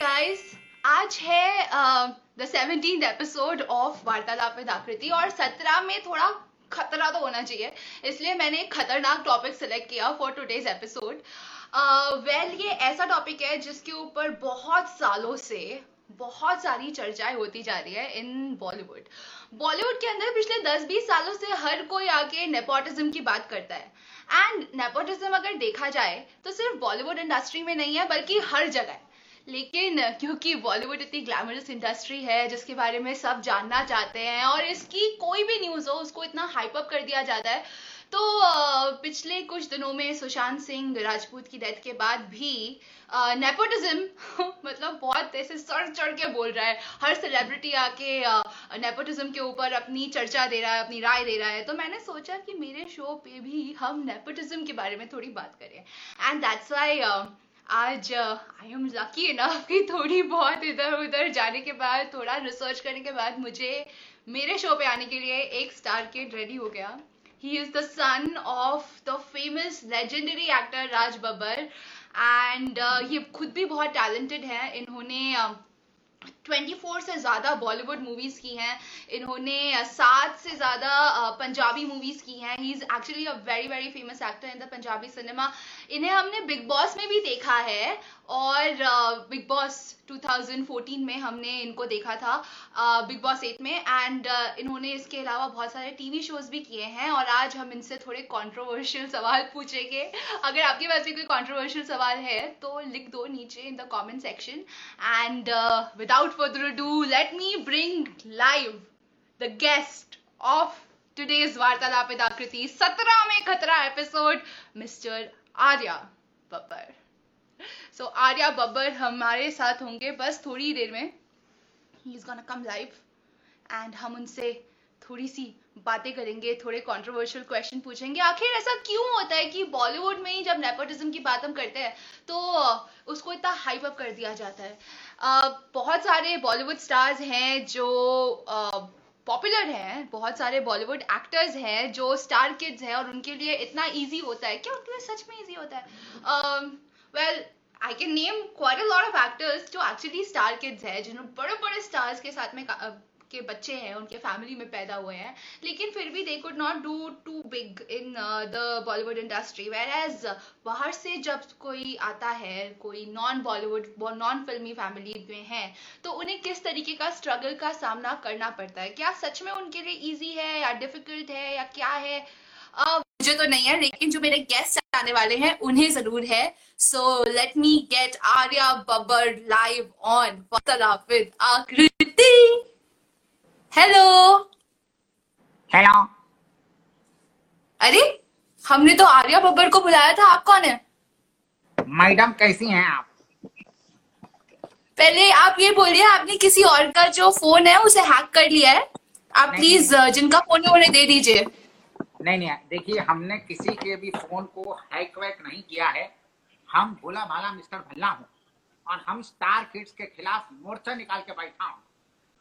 Guys आज है the seventeen episode of Vartalaap with Aakriti और सत्रह में थोड़ा खतरा तो होना चाहिए, इसलिए मैंने एक खतरनाक टॉपिक सिलेक्ट किया फॉर टुडेज एपिसोड वेल ये ऐसा टॉपिक है जिसके ऊपर बहुत सालों से बहुत सारी चर्चाएँ होती जा रही है इन बॉलीवुड बॉलीवुड के अंदर पिछले 10-20 सालों से हर कोई आके नेपोटिज्म की बात करता है. एंड नेपोटिज्म अगर देखा जाए तो सिर्फ़ बॉलीवुड इंडस्ट्री में नहीं है, बल्कि हर जगह लेकिन क्योंकि बॉलीवुड इतनी ग्लैमरस इंडस्ट्री है, जिसके बारे में सब जानना चाहते हैं और इसकी कोई भी न्यूज़ हो, उसको इतना हाइपअप कर दिया जाता है। तो पिछले कुछ दिनों में सुशांत सिंह राजपूत की डेथ के बाद भी नेपोटिज्म मतलब बहुत ऐसे सर चढ़ के बोल रहा है। हर सेलिब्रिटी आके नेपोटिज्म के ऊपर अपनी चर्चा दे रहा है, अपनी राय दे रहा है। तो मैंने सोचा कि मेरे शो पे भी हम नेपोटिज्म के बारे में थोड़ी बात करें। एंड दैट्स वाई आज आई एम लकी इनफ कि थोड़ी बहुत इधर उधर जाने के बाद थोड़ा रिसर्च करने के बाद मुझे मेरे शो पे आने के लिए एक स्टार किड रेडी हो गया। He is the son of the famous legendary actor Raj Babbar and ये खुद भी बहुत टैलेंटेड है। इन्होंने uh, 24 से ज़्यादा बॉलीवुड मूवीज़ की हैं। इन्होंने सात से ज़्यादा पंजाबी मूवीज़ की हैं। He is actually a very very famous actor in the Punjabi cinema इन्हें हमने बिग बॉस में भी देखा है और बिग बॉस 2014 में हमने इनको देखा था बिग बॉस एट में एंड इन्होंने इसके अलावा बहुत सारे टीवी शोज़ भी किए हैं और आज हम इनसे थोड़े कंट्रोवर्शियल सवाल पूछेंगे। अगर आपके पास भी कोई कंट्रोवर्शियल सवाल है तो लिख दो नीचे in the comment section and without further ado let me bring live the guest of today's Vartalaap Aakriti, सत्रह में खतरा episode mister Arya Babbar. So so, Arya Babbar हमारे साथ होंगे बस थोड़ी देर में। He is gonna come live and हम उनसे थोड़ी सी बातें करेंगे थोड़े कंट्रोवर्शियल क्वेश्चन पूछेंगे। आखिर ऐसा क्यों होता है कि बॉलीवुड में ही जब नेपोटिज्म की बात हम करते हैं तो उसको इतना हाइप अप कर दिया जाता है। uh, बहुत सारे बॉलीवुड स्टार्स हैं जो पॉपुलर हैं, बहुत सारे बॉलीवुड एक्टर्स हैं जो स्टार किड्स हैं और उनके लिए इतना इजी होता है। क्या उनके लिए सच में इजी होता है? Well I can name quite a lot of actors जो एक्चुअली स्टार किड्स हैं, जिन्होंने बड़े बड़े स्टार्स के साथ में के बच्चे हैं उनके फैमिली में पैदा हुए हैं। लेकिन फिर भी they could not do too big in the Bollywood industry where as बाहर से जब कोई आता है कोई नॉन बॉलीवुड नॉन फिल्मी फैमिली में है तो उन्हें किस तरीके का स्ट्रगल का सामना करना पड़ता है? क्या सच में उनके लिए ईजी है या डिफ़िकल्ट है या क्या है? uh, मुझे तो नहीं है लेकिन जो मेरे गेस्ट आने वाले हैं उन्हें ज़रूर है। So let me get Arya Babbar live on Aakriti. Hello hello अरे हमने तो आर्या बब्बर को बुलाया था। आप कौन है? मैडम कैसी हैं आप? पहले आप ये बोलिए आपने किसी और का जो फ़ोन है उसे हैक कर लिया है? आप प्लीज़ जिनका फ़ोन है उन्हें दे दीजिए। नहीं नहीं देखिए हमने किसी के भी फ़ोन को हैक वैक नहीं किया है। हम भोला भाला मिस्टर भल्ला हूँ और हम स्टार किड्स के खिलाफ मोर्चा निकाल के बैठा हूँ।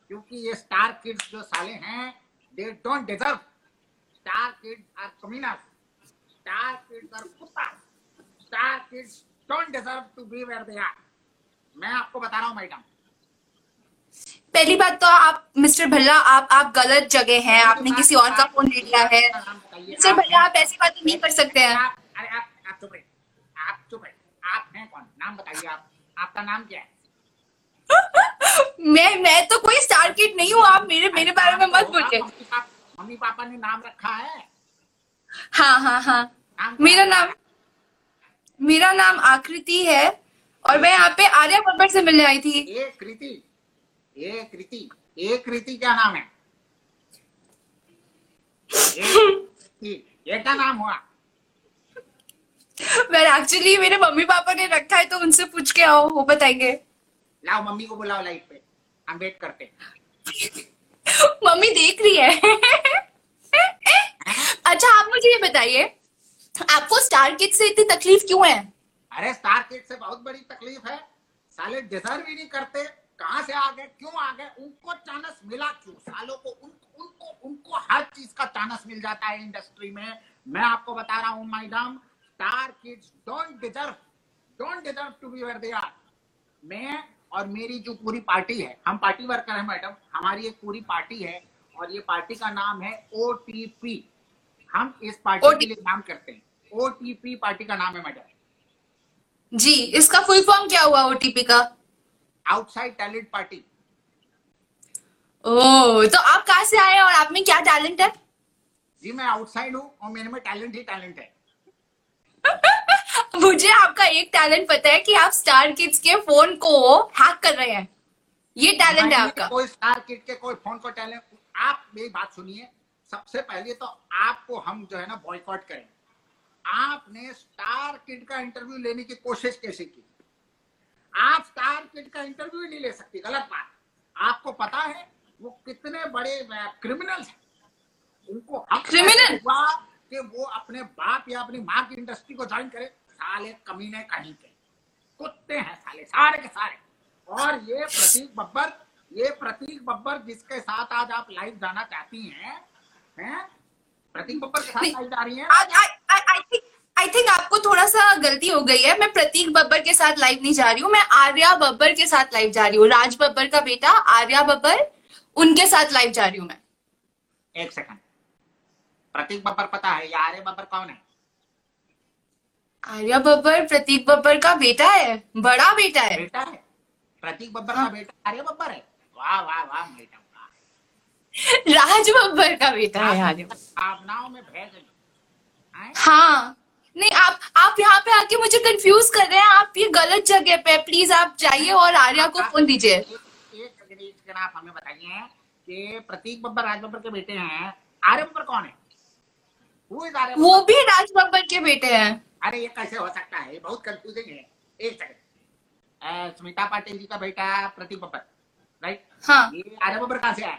क्योंकि ये स्टार किड्स जो साले हैं they don't deserve star kids are commoners star kids are कुत्ता. Star kids don't deserve to be where they are मैं आपको बता रहा हूँ मैडम। पहली बात तो आप मिस्टर भल्ला आप आप गलत जगह हैं। आपने किसी और का फ़ोन ले लिया है। मिस्टर भल्ला आप ऐसी बातें नहीं कर सकते हैं। अरे आप आप चुप रहे आप चुप रहे आप हैं कौन? नाम बताइए आप। आपका नाम क्या है? मैं मैं तो कोई स्टार किड नहीं हूँ आप मेरे मेरे बारे में मत बोलिए मम्मी पापा ने नाम रखा है। हाँ हाँ हाँ। मेरा नाम मेरा नाम आकृति है और मैं यहाँ पे आर्या बब्बर से मिलने आई थी। ये कृति ये कृति ये कृति क्या नाम है? ये क्या नाम हुआ? वेल एक्चुअली मेरे मम्मी पापा ने रखा है तो उनसे पूछ के आओ वो बताएँगे। लाओ मम्मी को बुलाओ लाइट पे। हम वेट करते मम्मी देख रही है। अच्छा आप मुझे ये बताइए आपको स्टार किड से इतनी तकलीफ़ क्यों है? अरे स्टार किड से बहुत बड़ी तकलीफ़ है। साले डिजर्व ही नहीं करते। कहाँ से आ गए? क्यों आ गए? उनको चांस मिला क्यों? सालों को उन, उनको उनको हर चीज़ का चांस मिल जाता है इंडस्ट्री में। मैं आपको बता रहा हूँ madam star kids don't deserve don't deserve to be where they are मैं और मेरी जो पूरी पार्टी है हम पार्टी वर्कर है मैडम हमारी एक पूरी पार्टी है और ये पार्टी का नाम है OTP हम इस पार्टी OTP के लिए काम करते हैं। OTP पार्टी का नाम है मैडम। जी इसका फुल फॉर्म क्या हुआ ओटीपी का? आउटसाइड टैलेंट पार्टी ओह तो आप कहाँ से आए और आप में क्या टैलेंट है? जी मैं आउटसाइड हूँ और मेरे में टैलेंट ही टैलेंट है। मुझे आपका एक टैलेंट पता है कि आप स्टार किड्स के फ़ोन को हैक कर रहे हैं। ये टैलेंट है आपका। कोई स्टार किड के कोई फ़ोन को टैलेंट आप मेरी बात सुनिए। सबसे पहले तो आपको हम जो है ना बॉयकॉट करें आपने स्टार किड का इंटरव्यू लेने की कोशिश कैसे की? आप स्टार किड का इंटरव्यू नहीं ले सकती गलत बात। आपको पता है वो कितने बड़े क्रिमिनल्स हैं। उनको हुआ कि वो अपने बाप या अपनी माँ की इंडस्ट्री को ज्वाइन करे। साले कमीने कहीं के। कुत्ते हैं साले सारे के सारे। और ये प्रतीक बब्बर ये प्रतीक बब्बर जिसके साथ आज आप लाइव जाना चाहती हैं हैं? प्रतीक बब्बर के साथ लाइव जा रही हैं? आई थिंक आई थिंक आपको थोड़ा सा गलती हो गई है। मैं प्रतीक बब्बर के साथ लाइव नहीं जा रही हूँ मैं आर्या बब्बर के साथ लाइव जा रही हूँ। राज बब्बर का बेटा आर्या बब्बर उनके साथ लाइव जा रही हूँ मैं। एक सेकंड प्रतीक बब्बर पता है या आर्य बब्बर कौन है? आर्या बब्बर प्रतीक बब्बर का बेटा है बड़ा बेटा है। बेटा है। प्रतीक बब्बर का हाँ। बेटा आर्या बब्बर है? वाह वाह वाह वाह। राज बब्बर का बेटा है आर्या भावनाओं में भेज हाँ? नहीं आप आप यहाँ पे आके मुझे कंफ्यूज कर रहे हैं। आप ये गलत जगह पे प्लीज़ आप जाइए और आर्या को फ़ोन दीजिए। आप हमें बताइए कि प्रतीक बब्बर राज बब्बर के बेटे हैं। आर्य बब्बर कौन है? वो भी राज बब्बर के बेटे हैं। अरे ये कैसे हो सकता है? ये बहुत कंफ्यूजिंग है। एक सेकंड स्मिता पाटिल जी का बेटा प्रतीक बब्बर राइट हाँ। ये आर्य बब्बर कहाँ से आया?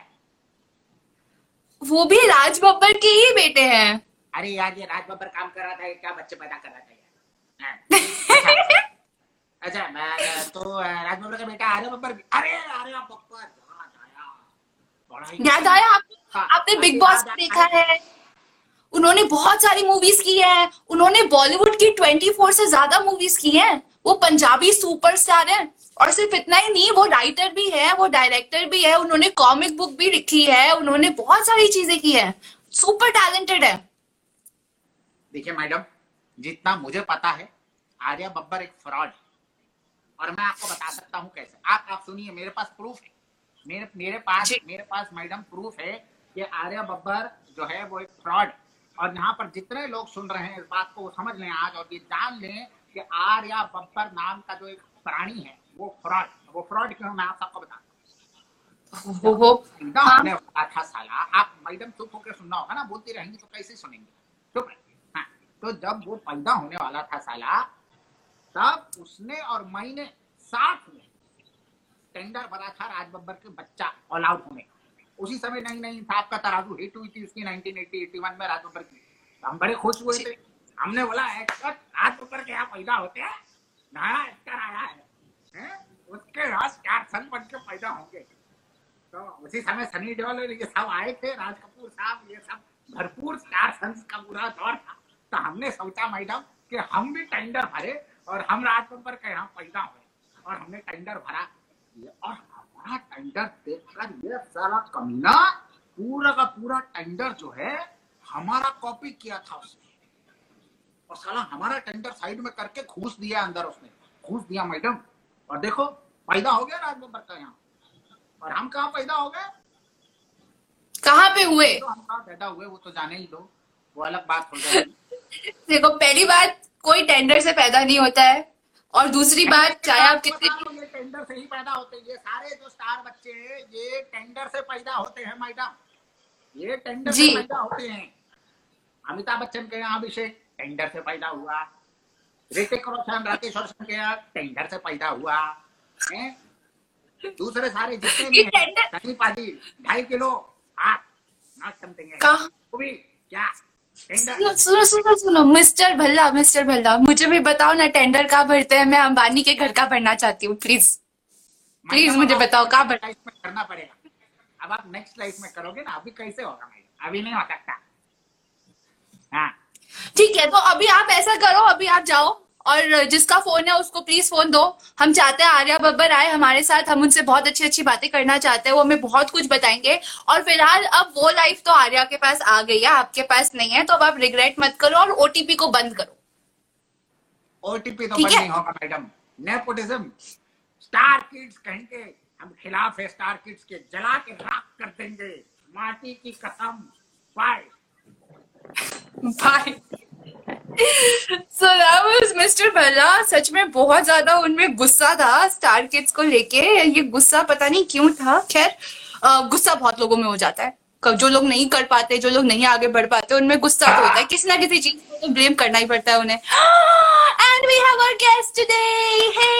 वो भी राज बब्बर के ही बेटे हैं। अरे यार ये राज बब्बर काम कर रहा था क्या बच्चे पैदा कर रहा था यार? हाँ। अच्छा। मैं तो राज बब्बर का बेटा आर्य बब्बर अरे आर्य बब्बर याद आया। ही याद आया? आप, हाँ, आपने बिग बॉस देखा है। उन्होंने बहुत सारी मूवीज़ की है। उन्होंने बॉलीवुड की 24 से ज़्यादा मूवीज़ की हैं। वो पंजाबी सुपरस्टार है। और सिर्फ़ इतना ही नहीं वो राइटर भी है वो डायरेक्टर भी है। उन्होंने कॉमिक बुक भी लिखी है। उन्होंने बहुत सारी चीज़ें की है। सुपर टैलेंटेड है। देखिए मैडम जितना मुझे पता है आर्या बब्बर एक फ्रॉड है। और मैं आपको बता सकता हूँ कैसे। आप आप सुनिए मेरे पास प्रूफ है। मेरे मेरे पास मेरे पास मैडम प्रूफ है कि आर्या बब्बर जो है वो एक फ्रॉड है। और यहाँ पर जितने लोग सुन रहे हैं इस बात को वो समझ लें आज और ये जान लें कि आर्या बब्बर नाम का जो एक प्राणी है वो फ्रॉड वो फ्रॉड क्यों मैं आप सबको बता वो हाँ। था साला। आप मैडम चुप होकर सुनना होगा ना बोलती रहेंगी तो कैसे सुनेंगे? चुप हाँ तो जब वो पैदा होने वाला था साला तब उसने और मैंने साथ में टेंडर भरा था राज बब्बर के बच्चा ऑल आउट होने का। उसी समय नहीं नहीं था आपका तराजू हिट हुई थी उसकी 1980 81 में राज बब्बर की। हम बड़े खुश हुए थे। हमने बोला राज बब्बर के यहाँ पैदा होते हैं? नया एक्टर आया है। हैं? उसके राज चार सन बन के पैदा होंगे। तो उसी समय सनी देओल और ये सब आए थे राज कपूर साहब ये सब भरपूर स्टार सन्स का पूरा दौर था। तो हमने सोचा मैडम कि हम भी टेंडर भरे और हम राज के यहाँ पैदा हुए? और हमने टेंडर भरा। और हमारा टेंडर देखकर ये सारा कमीना पूरा का पूरा टेंडर जो है हमारा कॉपी किया था उसने। और साला हमारा टेंडर साइड में करके घूस दिया अंदर उसने। घूस दिया मैडम। और देखो पैदा हो गया राज बब्बर का यहाँ। और हम कहाँ पैदा हो गए? कहाँ पे हुए? तो हम कहाँ पैदा हुए वो तो जाने ही दो। वो अलग बात हो जाएगी। देखो पहली बात कोई टेंडर से पैदा नहीं होता है। और दूसरी बात चाहे आप कितने ये टेंडर से ही पैदा होते हैं। ये सारे जो स्टार बच्चे हैं ये टेंडर से पैदा होते हैं मैडम। ये टेंडर से पैदा होते हैं। अमिताभ बच्चन के यहाँ अभिषेक टेंडर से पैदा हुआ। ऋतिक रोशन राकेश रोशन के यहाँ टेंडर से पैदा हुआ। हैं? दूसरे सारे जितने भी हैं सनी पाजी ढाई किलो हाथ नॉट समथिंग कहाँ? वो भी क्या? सुनो सुनो सुनो सुनो मिस्टर भल्ला मिस्टर भल्ला मुझे भी बताओ ना टेंडर कहाँ भरते हैं? मैं अंबानी के घर का भरना चाहती हूँ प्लीज़ प्लीज़ मुझे बताओ, कहाँ में करना पड़ेगा। अब आप नेक्स्ट लाइफ में करोगे ना अभी कैसे होगा मैडम अभी नहीं हो सकता। हाँ। ठीक है तो अभी आप ऐसा करो अभी आप जाओ। और जिसका फ़ोन है उसको प्लीज़ फ़ोन दो। हम चाहते हैं आर्या बब्बर आए हमारे साथ। हम उनसे बहुत अच्छी अच्छी बातें करना चाहते हैं। वो हमें बहुत कुछ बताएँगे। और फ़िलहाल अब वो लाइफ तो आर्या के पास आ गई है आपके पास नहीं है। तो अब आप रिग्रेट मत करो और ओटीपी को बंद करो। ओटीपी तो बंद नहीं होगा मैडम। नेपोटिज्म स्टार किड्स कहेंगे हम खिलाफ है स्टार किड्स के। जला के राख कर देंगे। माटी की कसम। Bye bye so that was mister Bhalla सच में बहुत ज़्यादा उनमें गुस्सा था स्टार किड्स को लेके। ये गुस्सा पता नहीं क्यों था। खैर गुस्सा बहुत लोगों में हो जाता है। जो लोग नहीं कर पाते जो लोग नहीं आगे बढ़ पाते उनमें गुस्सा तो होता है। किसी ना किसी चीज़ को तो ब्लेम करना ही पड़ता है उन्हें। And we have our guest today hey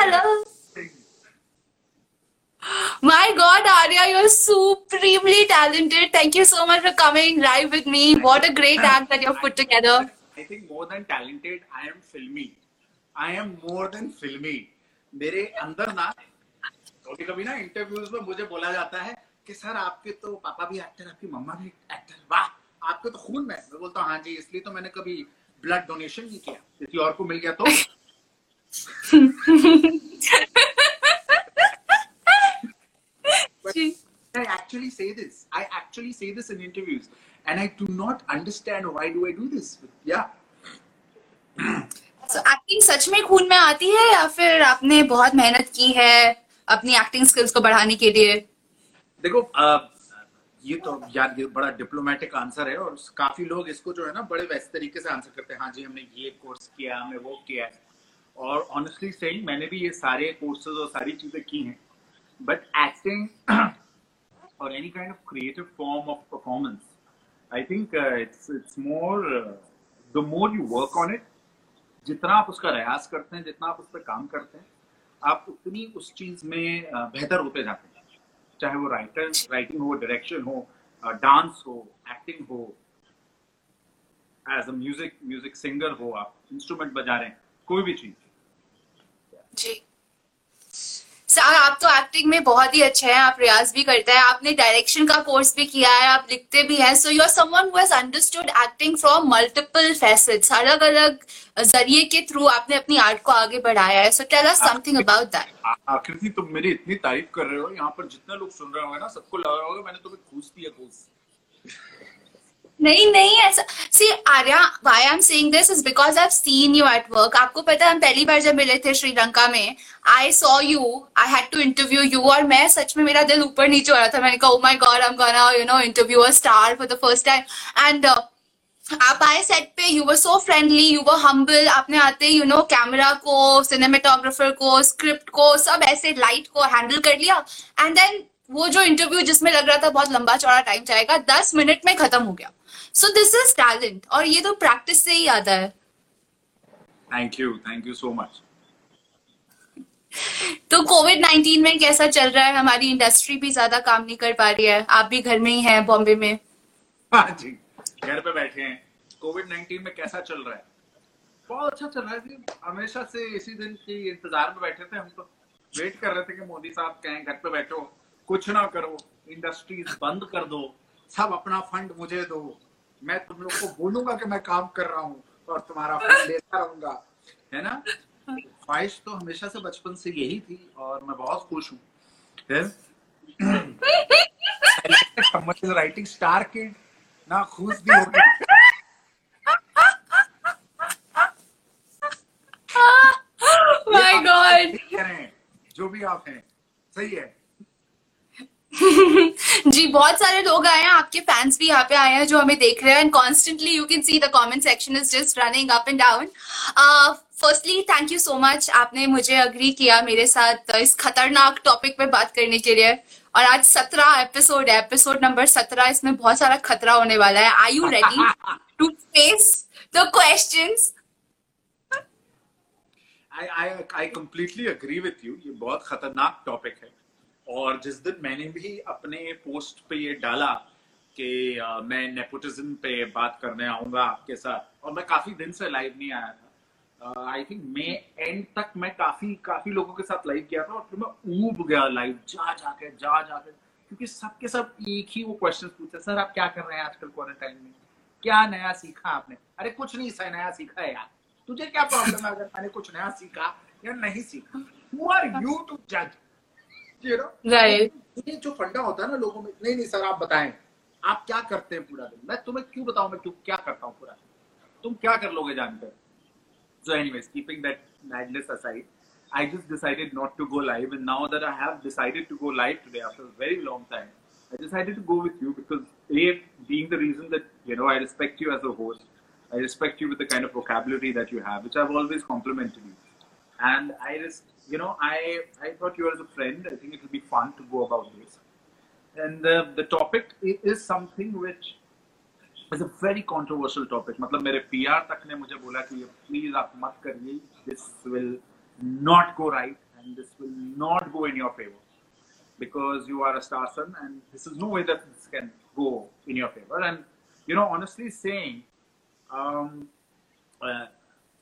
hello My God, Arya, you're supremely talented. Thank you so much for coming live with me. What a great act that you've put together. I think more than talented, I am filmy. I am more than filmy. मेरे अंदर ना कभी कभी ना interviews में मुझे बोला जाता है कि सर आपके तो पापा भी एक्टर आपकी मम्मा भी एक्टर वाह आपके तो खून में मैं बोलता हूँ हाँ जी इसलिए तो मैंने कभी ब्लड डोनेशन नहीं किया किसी और को मिल गया तो I actually say this. I actually say this in interviews, and I do not understand why do I do this. Yeah. So acting सच में खून में आती है या फिर आपने बहुत मेहनत की है अपनी एक्टिंग स्किल्स को बढ़ाने के लिए देखो ये तो यार ये बड़ा डिप्लोमेटिक आंसर है और काफ़ी लोग इसको जो है ना बड़े वैसे तरीके से आंसर करते हैं हाँ जी हमने ये कोर्स किया हमने वो किया है और ऑनेस्टली सेइंग मैंने भी ये सारे कोर्सेज और सारी चीज़ें की हैं बट एक्टिंग और any kind of creative form of performance I think it's it's more the more you work on it जितना आप उसका रियाज करते हैं, जितना आप उस पर काम करते हैं, आप उतनी उस चीज़ में बेहतर होते जाते हैं। चाहे वो राइटर राइटिंग हो डायरेक्शन हो डांस हो एक्टिंग हो as a music music singer हो आप इंस्ट्रूमेंट बजा रहे हैं, कोई भी चीज़। जी। सर आप तो एक्टिंग में बहुत ही अच्छे हैं आप रियाज भी करते हैं आपने डायरेक्शन का कोर्स भी किया है आप लिखते भी हैं so you are someone who has understood acting from multiple facets अलग अलग ज़रिए के थ्रू आपने अपनी आर्ट को आगे बढ़ाया है so tell us something about that आखिर आकृति तुम मेरी इतनी तारीफ़ कर रहे हो यहाँ पर जितने लोग सुन रहे होंगे ना सबको लग रहा होगा मैंने तुम्हें खुश दिया घूस नहीं नहीं, ऐसा। See Arya why I am saying this is because I have seen you at work आपको पता है, हम पहली बार जब मिले थे श्रीलंका में I saw you I had to interview you और मैं सच में, मेरा दिल ऊपर नीचे हो रहा था। मैंने कहा ओ my God I am gonna you know interview a star for the first time and आप आए सेट पे you were so friendly you were humble आपने आते यू नो कैमरा को सिनेमेटोग्राफर को स्क्रिप्ट को, सब ऐसे लाइट को हैंडल कर लिया। एंड देन वो जो इंटरव्यू जिसमें लग रहा था बहुत लंबा चौड़ा टाइम जाएगा दस मिनट में खत्म हो गया। सो दिस इज़ टैलेंट और ये तो प्रैक्टिस से ही आता है। Thank you thank you so much तो कोविड 19 में कैसा चल रहा है? हमारी इंडस्ट्री भी ज़्यादा काम नहीं कर पा रही है। आप भी घर में ही हैं बॉम्बे में। हाँ जी घर पे बैठे हैं। कोविड 19 में कैसा चल रहा है? बहुत अच्छा चल रहा है जी। हमेशा से इसी दिन के इंतज़ार में बैठे थे हम तो। वेट कर रहे थे कि मोदी साहब कहें घर पे बैठो। कुछ ना करो इंडस्ट्रीज़ बंद कर दो सब अपना फंड मुझे दो। मैं तुम लोग को बोलूँगा कि मैं काम कर रहा हूँ और तुम्हारा फंड लेता रहूँगा। है ना? ख्वाहिश तो हमेशा से बचपन से यही थी और मैं बहुत खुश हूँ। राइटिंग स्टार किड ना खुश भी हो हैं जो भी आप हैं सही है। जी, बहुत सारे लोग आए हैं, आपके फैंस भी यहाँ पे आए हैं जो हमें देख रहे हैं and constantly you can see the comment section is just running up and down firstly thank you so much आपने मुझे अग्री किया मेरे साथ इस खतरनाक टॉपिक पे बात करने के लिए। और आज सत्रह एपिसोड है एपिसोड नंबर सत्रह, इसमें बहुत सारा खतरा होने वाला है। I you ready to face the question I I I completely agree with you ये बहुत खतरनाक टॉपिक है। और जिस दिन मैंने भी अपने पोस्ट पे ये डाला कि मैं नेपोटिज्म पे बात करने आऊँगा आपके साथ, और मैं काफ़ी दिन से लाइव नहीं आया था। आई थिंक मई एंड तक मैं काफ़ी काफ़ी लोगों के साथ लाइव किया था और फिर मैं ऊब गया लाइव जा जाके जा जाके क्योंकि सबके सब एक ही वो क्वेश्चन पूछते सर, आप क्या कर रहे हैं आजकल क्वारंटाइन में? क्या नया सीखा आपने? अरे, कुछ नहीं, सर, नया सीखा है यार। तुझे क्या प्रॉब्लम है? अगर मैंने कुछ नया सीखा या नहीं सीखा हु आर यू टू जज ये जो फंडा होता है ना लोगों में नहीं नहीं सर आप बताएँ। आप क्या करते हैं पूरा दिन? मैं तुम्हें क्यों बताऊँ मैं क्यों क्या करता हूँ पूरा तुम क्या कर लोगे जानकर? So anyways keeping that madness aside I just decided not to go live and now that I have decided to go live today after very long time I decided to go with you because a being the reason that you know I respect you as a host I respect you with the kind of vocabulary that you have which I have always complimented you and I respect you know i i thought you as a friend i think it will be fun to go about this and the, the topic i- is something which is a very controversial topic मतलब मेरे PR तक ने मुझे बोला कि please आप मत करिए this will not go right and this will not go in your favor because you are a star son and this is no way that this can go in your favor and you know honestly saying um uh,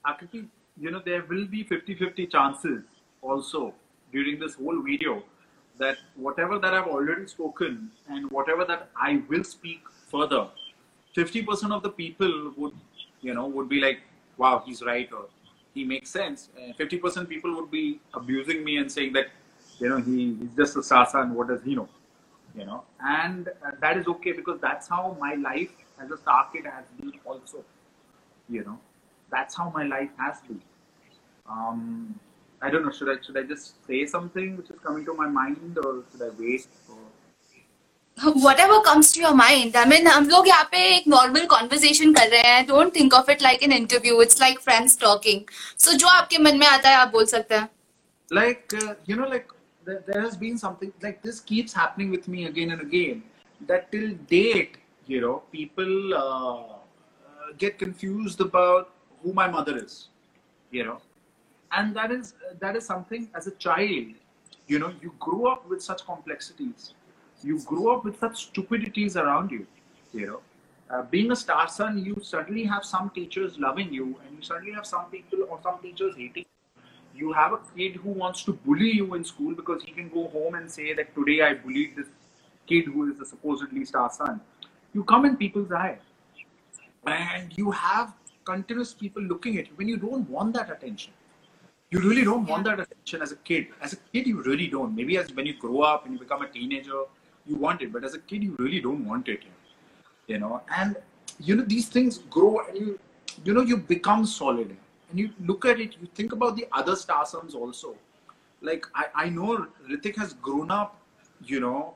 Akriti, you know there will be 50-50 chances also during this whole video that whatever that I've already spoken and whatever that I will speak further, 50% of the people would, you know, would be like, wow, he's right or he makes sense. And 50% people would be abusing me and saying that, you know, he, he's just a sasa and what does he know? You know, and uh, that is okay because that's how my life as a star kid has been also. You know, that's how my life has been. Um, I don't know. Should I should I just say something which is coming to my mind, or should I wait? Or... whatever comes to your mind. I mean, हम लोग यहाँ पे एक normal conversation कर रहे हैं. Don't think of it like an interview. It's like friends talking. So जो आपके मन में आता है आप बोल सकते हैं. Like uh, you know, like there, there has been something like this keeps happening with me again and again. That till date, you know, people uh, uh, get confused about who my mother is. You know, and that is that is something as a child you know you grow up with such complexities. You grow up with such stupidities around you you know. Uh, being a star son you suddenly have some teachers loving you and you suddenly have some people or some teachers hating you. you have a kid who wants to bully you in school because he can go home and say that today i bullied this kid who is a supposedly star son. You come in people's eye and you have continuous people looking at you when you don't want that attention you really don't want that attention as a kid. As a kid, you really don't. Maybe as when you grow up and you become a teenager, you want it. But as a kid, you really don't want it. You know, and you know these things grow, and you, you know, you become solid. And you look at it. You think about the other star sons also. Like I, I know Ritik has grown up. You know,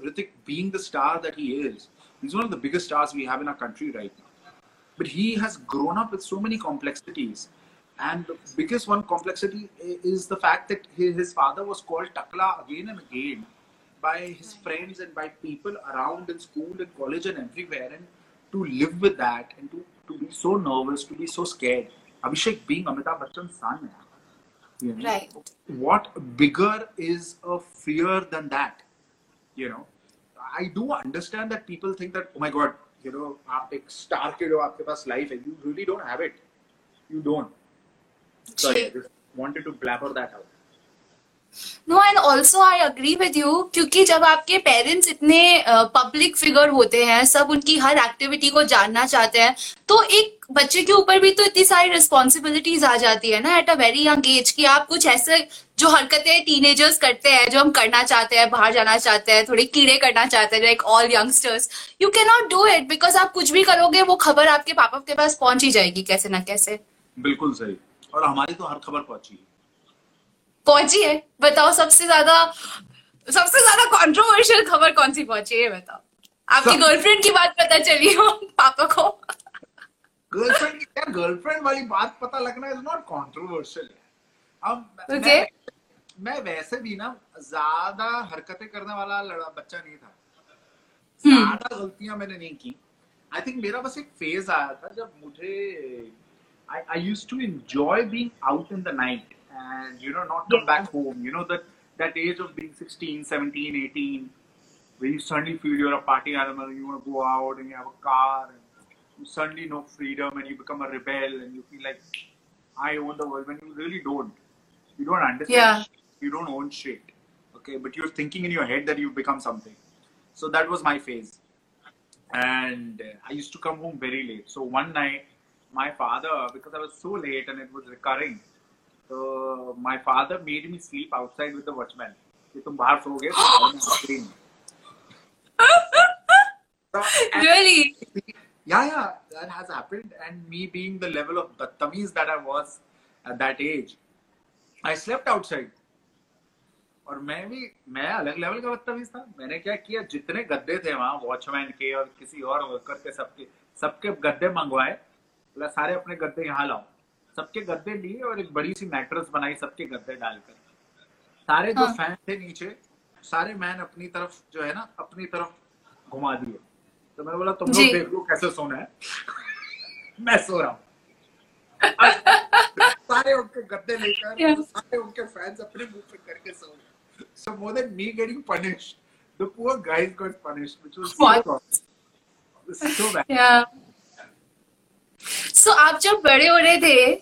Ritik being the star that he is, he's one of the biggest stars we have in our country right now. But he has grown up with so many complexities and the biggest one complexity is the fact that his father was called Takla again and again by his right. friends and by people around in school and college and everywhere. And to live with that and to, to be so nervous, to be so scared. Abhishek being Amitabh Bachchan's son. You know, right. What bigger is a fear than that? You know, I do understand that people think that, oh my God, you know, aap a star kid you have life and You really don't have it. You don't. Sorry, I just wanted to blabber that out. No and also I agree with you क्योंकि जब आपके parents इतने public uh, figure होते हैं सब उनकी हर activity को जानना चाहते हैं तो एक बच्चे के ऊपर भी तो इतनी सारी रिस्पॉन्सिबिलिटीज आ जाती है ना at a very young age कि आप कुछ ऐसे जो हरकतें टीनेजर्स करते हैं जो हम करना चाहते हैं बाहर जाना चाहते हैं थोड़े कीड़े करना चाहते हैं like all youngsters you can not do it because आप कुछ भी करोगे वो खबर आपके पापा के पास पहुँच ही जाएगी कैसे ना कैसे। बिल्कुल सही। और हमारी तो हर खबर पहुँची है। पहुँची है? बताओ सबसे ज़्यादा सबसे ज़्यादा कंट्रोवर्शियल खबर कौन सी पहुँची है बताओ। आपकी गर्लफ्रेंड की बात पता चली हो पापा को? गर्लफ्रेंड यार गर्लफ्रेंड वाली बात पता लगना इज़ नॉट कंट्रोवर्शियल अब Okay. मैं, मैं वैसे भी ना ज़्यादा हरकतें करने वाला लड़ा बच्चा नहीं था। ज़्यादा गलतियाँ मैंने नहीं की। आई थिंक मेरा बस एक फ़ेज़ आया था जब मुझे I, I used to enjoy being out in the night and you know not come back home. You know that that age of being 16 17 18 where you suddenly feel you're a party animal you want to go out and you have a car and you suddenly know freedom and you become a rebel and you feel like I own the world. When you really don't you don't understand Yeah. you don't own shit. Okay? But you're thinking in your head that you've become something. So that was my phase. And uh, I used to come home very late. So one night, my father, because I was so late and it was recurring, so my father made me sleep outside with the watchman. कि तुम बाहर तो हँसते ही So, Really? yeah, yeah, that has happened. And me being the level of Battamiz that I was at that age, I slept outside. और मैं भी मैं अलग लेवल का बदतमीज था मैंने क्या किया जितने गद्दे थे वहाँ वॉचमैन के और किसी और वर्कर के सबके सबके गद्दे मंगवाए बोला सारे अपने गद्दे यहाँ लाओ सबके गद्दे लिए और एक बड़ी सी मैट्रेस बनाई सबके गद्दे डालकर सारे जो हाँ। फ़ैन थे नीचे सारे मैन अपनी तरफ़ जो है ना अपनी तरफ़ घुमा दिए तो मैंने बोला तुम लोग देख लो कैसे सोना है मैं सो रहा हूँ सारे उनके गद्दे लेकर. सारे उनके फैंस अपने मुँह पे करके सो गए than me getting punished the poor guys got punished which was so, What? wrong. So bad Yeah. सो आप जब बड़े हो रहे थे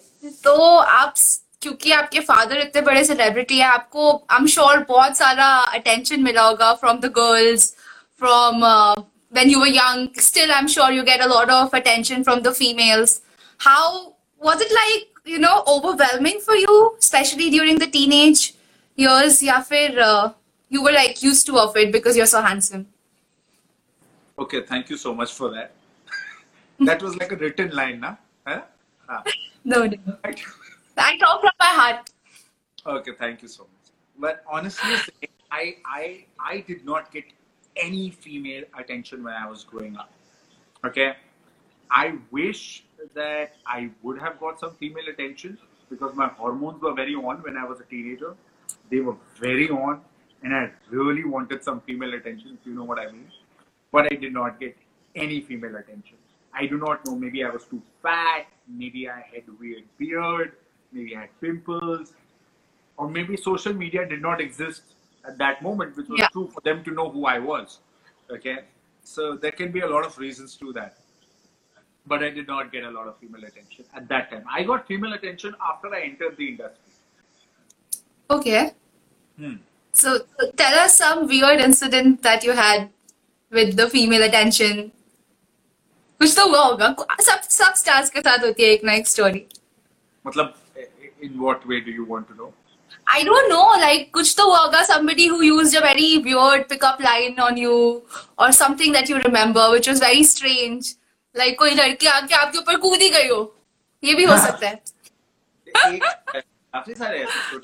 तो आप क्योंकि आपके फादर इतने बड़े सेलिब्रिटी है, आपको आई एम श्योर बहुत सारा अटेंशन मिला होगा from the girls from when you young still I am sure you get a lot of attention from the females how was it like you know overwhelming for you specially during the teen age years या फिर you were like used to of it because you are so handsome okay thank you so much for that that was like a written line na huh? Ah. no no i talk from my heart Okay, thank you so much. But honestly, I I I did not get any female attention when I was growing up. Okay, I wish that I would have got some female attention because my hormones were very on when I was a teenager. They were very on, and I really wanted some female attention. If you know what I mean. But I did not get any female attention. I do not know. Maybe I was too fat. Maybe I had weird beard. Maybe I had pimples or maybe social media did not exist at that moment, which was Yeah. true for them to know who I was. Okay, so there can be a lot of reasons to that. But I did not get a lot of female attention at that time. I got female attention after I entered the industry. Okay. Hmm. So so tell us some weird incident that you had with the female attention. कुछ तो हुआ होगा। सब सब stars के साथ होती है एक ना एक स्टोरी मतलब in what way do you want to know I don't know like कुछ तो हुआ होगा। Somebody who used a very weird pickup line on you और something that you remember which was very strange like कोई लड़की आके आपके ऊपर कूद ही गई हो। ये भी हो हाँ। सकता है। काफ़ी सारे ऐसे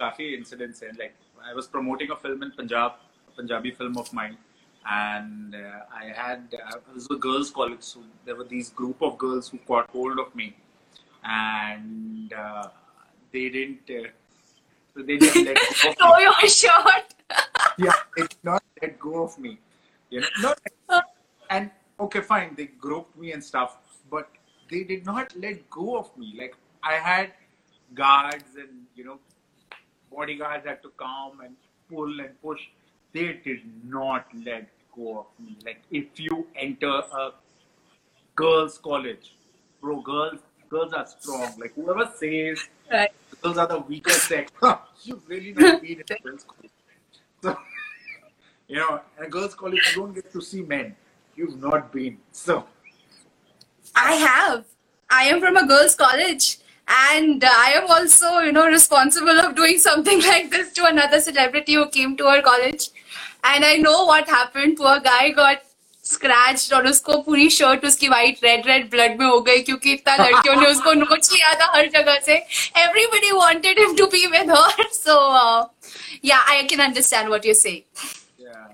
काफ़ी इंसिडेंट्स हैं like I was promoting a film in Punjab Punjabi film of mind and uh, I had uh, it was a girls' college, so there were these group of girls who caught hold of me, and uh, they didn't. Uh, so they didn't let go of throw your shirt Yeah, they did not let go of me. You know, no, and okay, fine, they groped me and stuff, but they did not let go of me. Like I had guards and you know bodyguards had to come and pull and push. They did not let go of me. Like if you enter a girls' college, bro, girls girls are strong. Like whoever says right girls are the weaker sex, you really not been in a girls' college. So you know, in a girls' college you don't get to see men. You've not been. So I have. I am from a girls' college, and I am also, you know, responsible of doing something like this to another celebrity who came to our college. And I know what happened. Poor guy got scratched और उसको पूरी shirt उसकी white red red blood में हो गई क्योंकि इतना लड़कियों ने उसको नोच लिया था हर जगह से everybody wanted him to be with her so uh, yeah I can understand what you're saying yeah.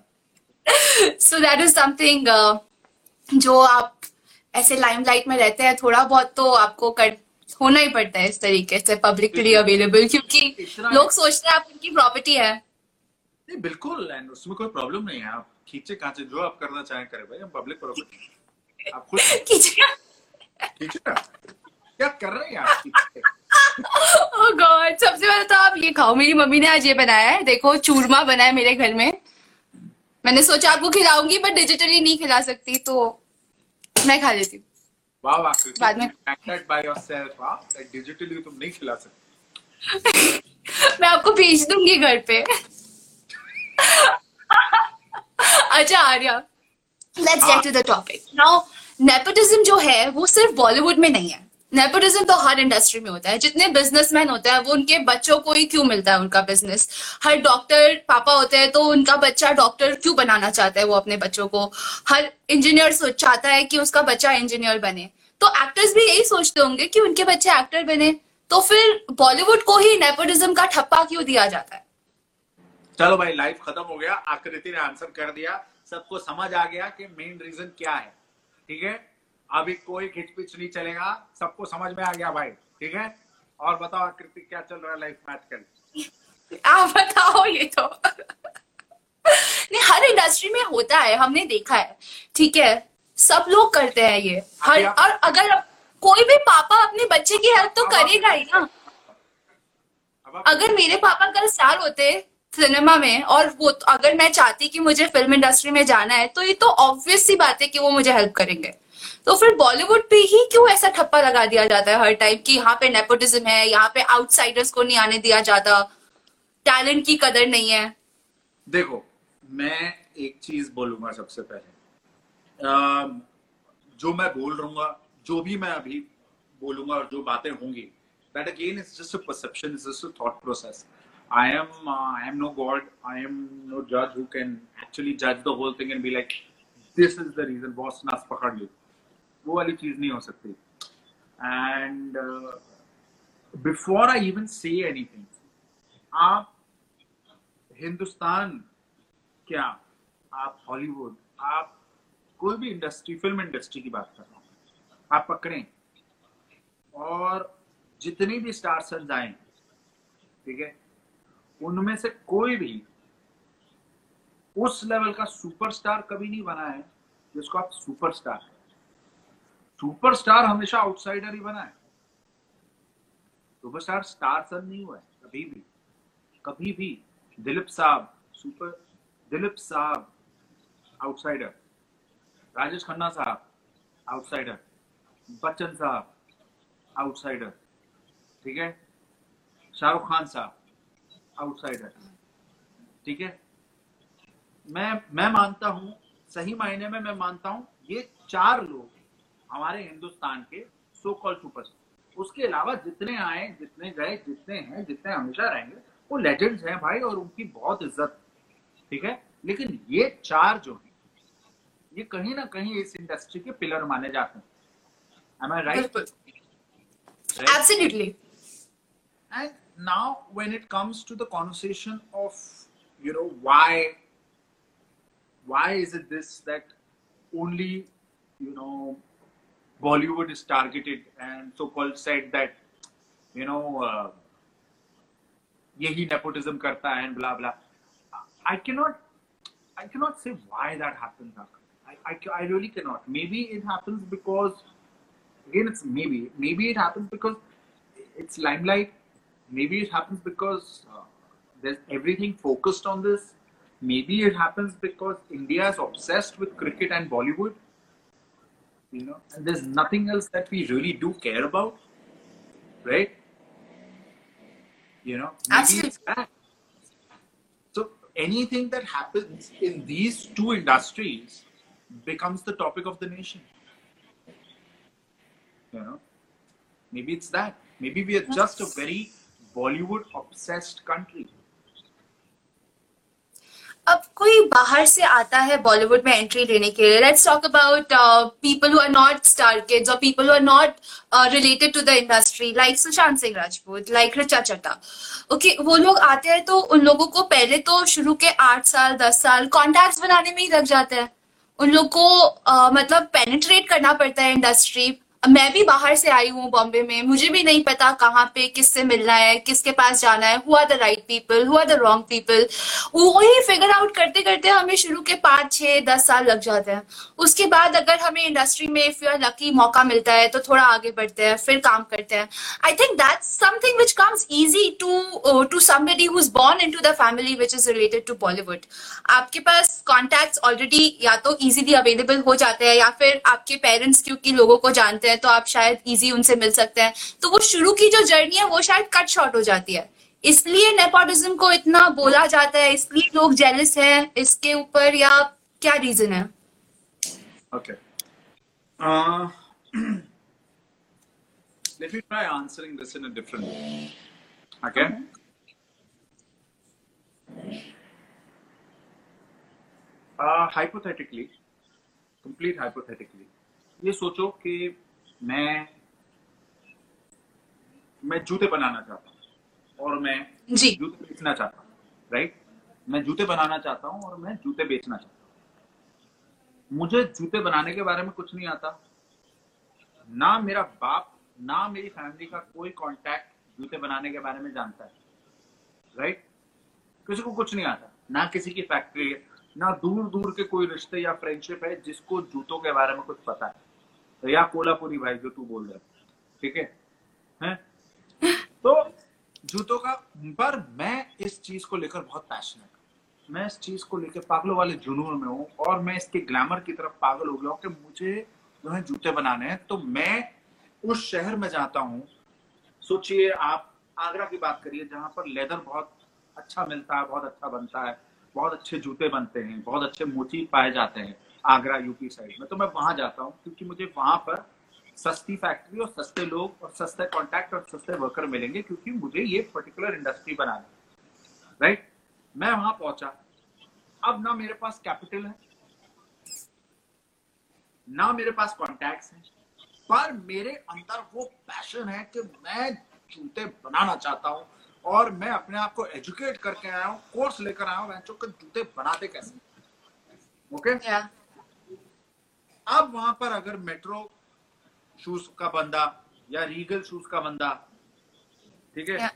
so that is something uh, जो आप ऐसे लाइमलाइट में रहते हैं थोड़ा बहुत तो आपको कर होना ही पड़ता है इस तरीके से पब्लिकली अवेलेबल क्योंकि लोग सोचते हैं आप उनकी प्रॉपर्टी है। नहीं बिल्कुल एंड उसमें कोई प्रॉब्लम नहीं है। आप खींचे कांचे जो आप करना चाहें करें भाई हम पब्लिक प्रॉपर्टी आप खुद खींचे क्या कर रहे हैं आप Oh God, सबसे पहले तो आप ये खाओ मेरी मम्मी ने आज ये बनाया है। देखो चूरमा बना है मेरे घर में। मैंने सोचा आपको खिलाऊँगी बट डिजिटली नहीं खिला सकती तो मैं खा लेती हूँ। वाह वाह बाद में- बाय योरसेल्फ हाँ डिजिटली तुम नहीं खिला सकते। मैं आपको भेज दूँगी घर पे। अच्छा Arya let's get to the topic now nepotism जो है वो सिर्फ़ बॉलीवुड में नहीं है। नेपोटिज्म तो हर इंडस्ट्री में होता है। जितने बिजनेसमैन होते हैं, वो उनके बच्चों को ही क्यों मिलता है उनका बिज़नेस हर डॉक्टर पापा होते हैं तो उनका बच्चा डॉक्टर क्यों बनाना चाहता है वो अपने बच्चों को? हर इंजीनियर चाहता है कि उसका बच्चा इंजीनियर बने। तो एक्टर्स भी यही सोचते होंगे कि उनके बच्चे एक्टर बने। तो फिर बॉलीवुड को ही नेपोटिज्म का ठप्पा क्यों दिया जाता है? चलो भाई लाइफ खत्म हो गया। आकृति ने आंसर कर दिया। सबको समझ आ गया कि मेन रीजन क्या है। ठीक है? अभी कोई खिचपिच नहीं चलेगा। सबको समझ में आ गया भाई ठीक है? और बताओ आकृति क्या चल रहा है लाइफ में आजकल? आप बताओ ये तो। नहीं हर इंडस्ट्री में होता है हमने देखा है ठीक है? सब लोग करते हैं ये। हर और अगर कोई भी पापा अपने बच्चे की हेल्प तो करेगा ही ना। अगर मेरे पापा कल स्टार होते सिनेमा में और वो तो, अगर मैं चाहती कि मुझे फ़िल्म इंडस्ट्री में जाना है तो ये तो ऑब्वियस सी बात है कि वो मुझे हेल्प करेंगे। तो फिर बॉलीवुड पे ही क्यों ऐसा ठप्पा लगा दिया जाता है हर टाइम कि यहाँ पे नेपोटिज्म है, यहाँ पे आउटसाइडर्स को नहीं आने दिया जाता? टैलेंट की कदर नहीं है। देखो, मैं एक चीज़ बोलूँगा सबसे पहले। जो मैं बोल रहा जो भी मैं अभी बोलूँगा और जो बातें होंगी that again is just a perception is just a thought process I am I am no God I am no जज हु कैन एक्चुअली जज the whole thing and be like this is the reason boss नास पकड़ लू। वो वाली चीज़ नहीं हो सकती। And before I even say anything आप हिंदुस्तान क्या, आप हॉलीवुड, आप कोई भी इंडस्ट्री, फ़िल्म इंडस्ट्री की बात कर रहा हूँ, आप पकड़े। और जितनी भी स्टार सन्स आए, ठीक है, उनमें से कोई भी उस लेवल का सुपरस्टार कभी नहीं बना है जिसको आप सुपरस्टार सुपरस्टार हमेशा आउटसाइडर ही बना है। सुपरस्टार स्टार सन नहीं हुआ है, कभी भी कभी भी दिलीप साहब, सुपर, दिलीप साहब आउटसाइडर, राजेश खन्ना साहब आउटसाइडर, बच्चन साहब आउटसाइडर, ठीक है? शाहरुख खान साहब आउटसाइडर, ठीक है? मैं मैं मानता हूँ, सही मायने में मैं मानता हूँ, ये चार लोग हमारे हिंदुस्तान के सो कॉल सुपर उसके अलावा जितने आए जितने गए जितने हैं जितने हमेशा रहेंगे वो लेजेंड्स हैं भाई और उनकी बहुत इज़्ज़त। ठीक है? लेकिन ये चार जो हैं ये कहीं ना कहीं इस इंडस्ट्री के पिलर माने जाते हैं। Am I right Absolutely. And now, when it comes to the conversation of, you know, why, why is it this that only, you know, Bollywood is targeted and so-called said that, you know, uh, yehi nepotism karta and blah blah. I cannot, I cannot say why that happens. I, I, I really cannot. Maybe it happens because, again, it's maybe. Maybe it happens because it's limelight. Maybe it happens because uh, there's everything focused on this. Maybe it happens because India is obsessed with cricket and Bollywood you know, and there's nothing else that we really do care about, right? You know, Absolutely. So anything that happens in these two industries becomes the topic of the nation. You know, maybe it's that. Maybe we are just a very Bollywood obsessed country. अब कोई बाहर से आता है बॉलीवुड में entry लेने के लिए? Let's talk about people who are not star kids और people who are not related to the industry like Sushant Singh Rajput like Richa Chadha okay वो लोग आते हैं तो उन लोगों को पहले तो शुरू के आठ साल दस साल कॉन्टैक्ट बनाने में ही लग जाते हैं। उन लोग को uh, मतलब पेनिट्रेट करना पड़ता है इंडस्ट्री मैं भी बाहर से आई हूँ बॉम्बे में। मुझे भी नहीं पता कहाँ पे किससे मिलना है, किसके पास जाना है who are the right people who are the wrong people वही फिगर आउट करते करते हमें शुरू के पाँच छः दस साल लग जाते हैं। उसके बाद अगर हमें इंडस्ट्री में इफ़ यूर लकी मौका मिलता है तो थोड़ा आगे बढ़ते हैं, फिर काम करते हैं। I think that's something which comes easy to to somebody who is born into the family which is related to Bollywood आपके पास कॉन्टैक्ट ऑलरेडी या तो इजीली अवेलेबल हो जाते हैं या फिर आपके पेरेंट्स क्योंकि लोगों को जानते हैं है तो आप शायद इजी उनसे मिल सकते हैं तो वो शुरू की जो जर्नी है वो शायद कट शॉर्ट हो जाती है इसलिए नेपोटिज्म को इतना बोला जाता है इसलिए लोग जेलस है इसके ऊपर या क्या रीजन है okay uh, let me try answering this in a different way. Okay. Uh, hypothetically, ये सोचो कि मैं मैं जूते बनाना चाहता हूँ और मैं जी। जूते बेचना चाहता हूँ राइट मैं जूते बनाना चाहता हूँ और मैं जूते बेचना चाहता हूँ। मुझे जूते बनाने के बारे में कुछ नहीं आता। ना मेरा बाप ना मेरी फैमिली का कोई कांटेक्ट जूते बनाने के बारे में जानता है राइट किसी को कुछ नहीं आता। ना किसी की फैक्ट्री है ना दूर दूर के कोई रिश्ते या फ्रेंडशिप है जिसको जूतों के बारे में कुछ पता है। या कोलापुरी भाई जो तू बोल रहा है। ठीक है? हैं? तो जूतों का पर मैं इस चीज़ को लेकर बहुत पैशनेट हूँ। मैं इस चीज़ को लेकर पागलों वाले जुनून में हूँ और मैं इसके ग्लैमर की तरफ़ पागल हो गया हूँ कि मुझे जो है जूते बनाने हैं। तो मैं उस शहर में जाता हूँ। सोचिए आप आगरा की बात करिए जहाँ पर लेदर बहुत अच्छा मिलता है बहुत अच्छा बनता है बहुत अच्छे जूते बनते हैं बहुत अच्छे मोती पाए जाते हैं। आगरा यूपी साइड में। तो मैं वहाँ जाता हूँ, क्योंकि मुझे वहाँ पर सस्ती फैक्ट्री और सस्ते लोग और सस्ते कॉन्टैक्ट और सस्ते वर्कर मिलेंगे, क्योंकि मुझे ये पर्टिकुलर इंडस्ट्री बनानी राइट मैं वहाँ पहुँचा। अब ना मेरे पास कैपिटल है, ना मेरे पास कॉन्टैक्ट्स हैं, पर मेरे अंदर वो पैशन है कि मैं जूते बनाना चाहता हूँ और मैं अपने आप को एजुकेट करके आया हूँ कोर्स लेकर आया हूँ जूते बनाते कैसे ओके या अब वहाँ पर अगर मेट्रो शूज़ का बंदा या रीगल शूज़ का बंदा ठीक है.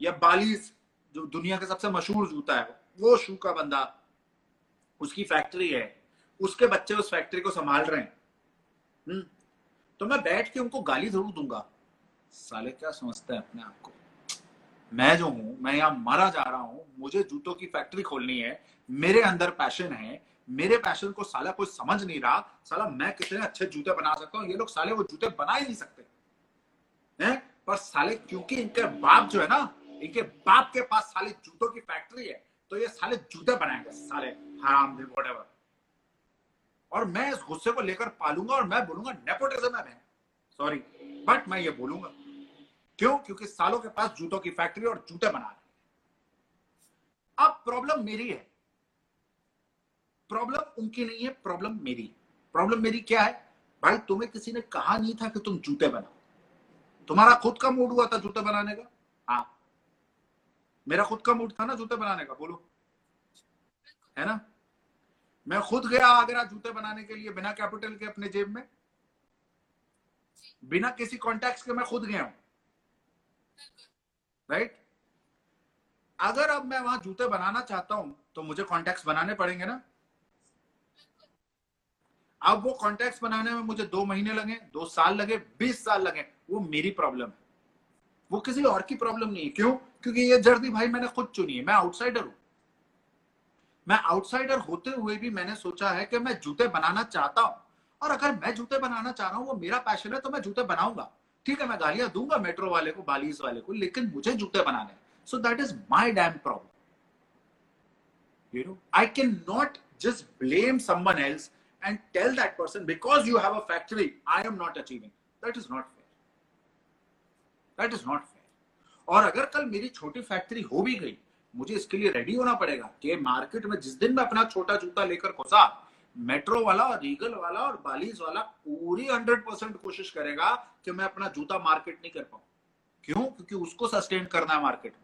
या बालीज जो दुनिया का सबसे मशहूर जूता है वो शू का बंदा उसकी फैक्ट्री है उसके बच्चे उस फैक्ट्री को संभाल रहे हैं हम्म, तो मैं बैठ के उनको गाली ज़रूर दूँगा साले क्या समझते हैं अपने आप को मैं जो हूँ मैं यहाँ मरा जा रहा हूँ मुझे जूतों की फैक्ट्री खोलनी है मेरे अंदर पैशन है मेरे पैशन को साला कोई समझ नहीं रहा, साला मैं कितने अच्छे जूते बना सकता हूँ, ये लोग साले वो जूते बना ही नहीं सकते। हैं? पर साले क्योंकि इनके बाप जो है ना, इनके बाप के पास साले जूतों की फैक्ट्री है तो ये साले जूते बनाएँगे, साले हराम और मैं इस गुस्से को लेकर पालूँगा और मैं बोलूँगा नेपोटिज्म है मैं सॉरी बट मैं ये बोलूँगा। क्यों? क्योंकि सालों के पास जूतों की फैक्ट्री और जूते बना रहे अब प्रॉब्लम मेरी है। प्रॉब्लम उनकी नहीं है, प्रॉब्लम मेरी। प्रॉब्लम मेरी क्या है? भाई, तुम्हें किसी ने कहा नहीं था कि तुम जूते बनाओ। तुम्हारा खुद का मूड हुआ था जूते बनाने का? हाँ। मेरा खुद का मूड था ना जूते बनाने का, बोलो। है ना? मैं खुद गया आगरा जूते बनाने के लिए बिना कैपिटल के अपने जेब में। बिना किसी कॉन्टैक्ट के मैं खुद गया हूँ। राइट अगर अब मैं वहाँ जूते बनाना चाहता हूँ तो मुझे कॉन्टैक्ट बनाने पड़ेंगे ना? अब वो कॉन्टैक्ट बनाने में मुझे दो महीने लगे, दो साल लगे, बीस साल लगे, वो मेरी प्रॉब्लम है। वो किसी और की प्रॉब्लम नहीं है। क्यों? क्योंकि ये जर्दी भाई मैंने खुद चुनी है। मैं आउटसाइडर हूँ। मैं आउटसाइडर होते हुए भी मैंने सोचा है कि मैं जूते बनाना चाहता हूँ। और अगर मैं जूते बनाना चाह रहा हूँ, वो मेरा पैशन है तो मैं जूते बनाऊँगा। ठीक है, मैं गालियाँ दूँगा मेट्रो वाले को बालीस वाले को, लेकिन मुझे जूते बनाने so that is my damn problem you know, i cannot just blame someone else and tell that person, because you have a factory, i am not achieving. That is not fair. That is not fair. और अगर कल मेरी छोटी factory हो भी गई, मुझे इसके लिए रेडी होना पड़ेगा कि मार्केट में जिस दिन मैं अपना छोटा जूता लेकर घुसा मेट्रो वाला और रीगल वाला और बालीज वाला पूरी हंड्रेड परसेंट कोशिश करेगा कि मैं अपना जूता मार्केट नहीं कर पाऊँ। क्यों? क्योंकि उसको सस्टेन करना है market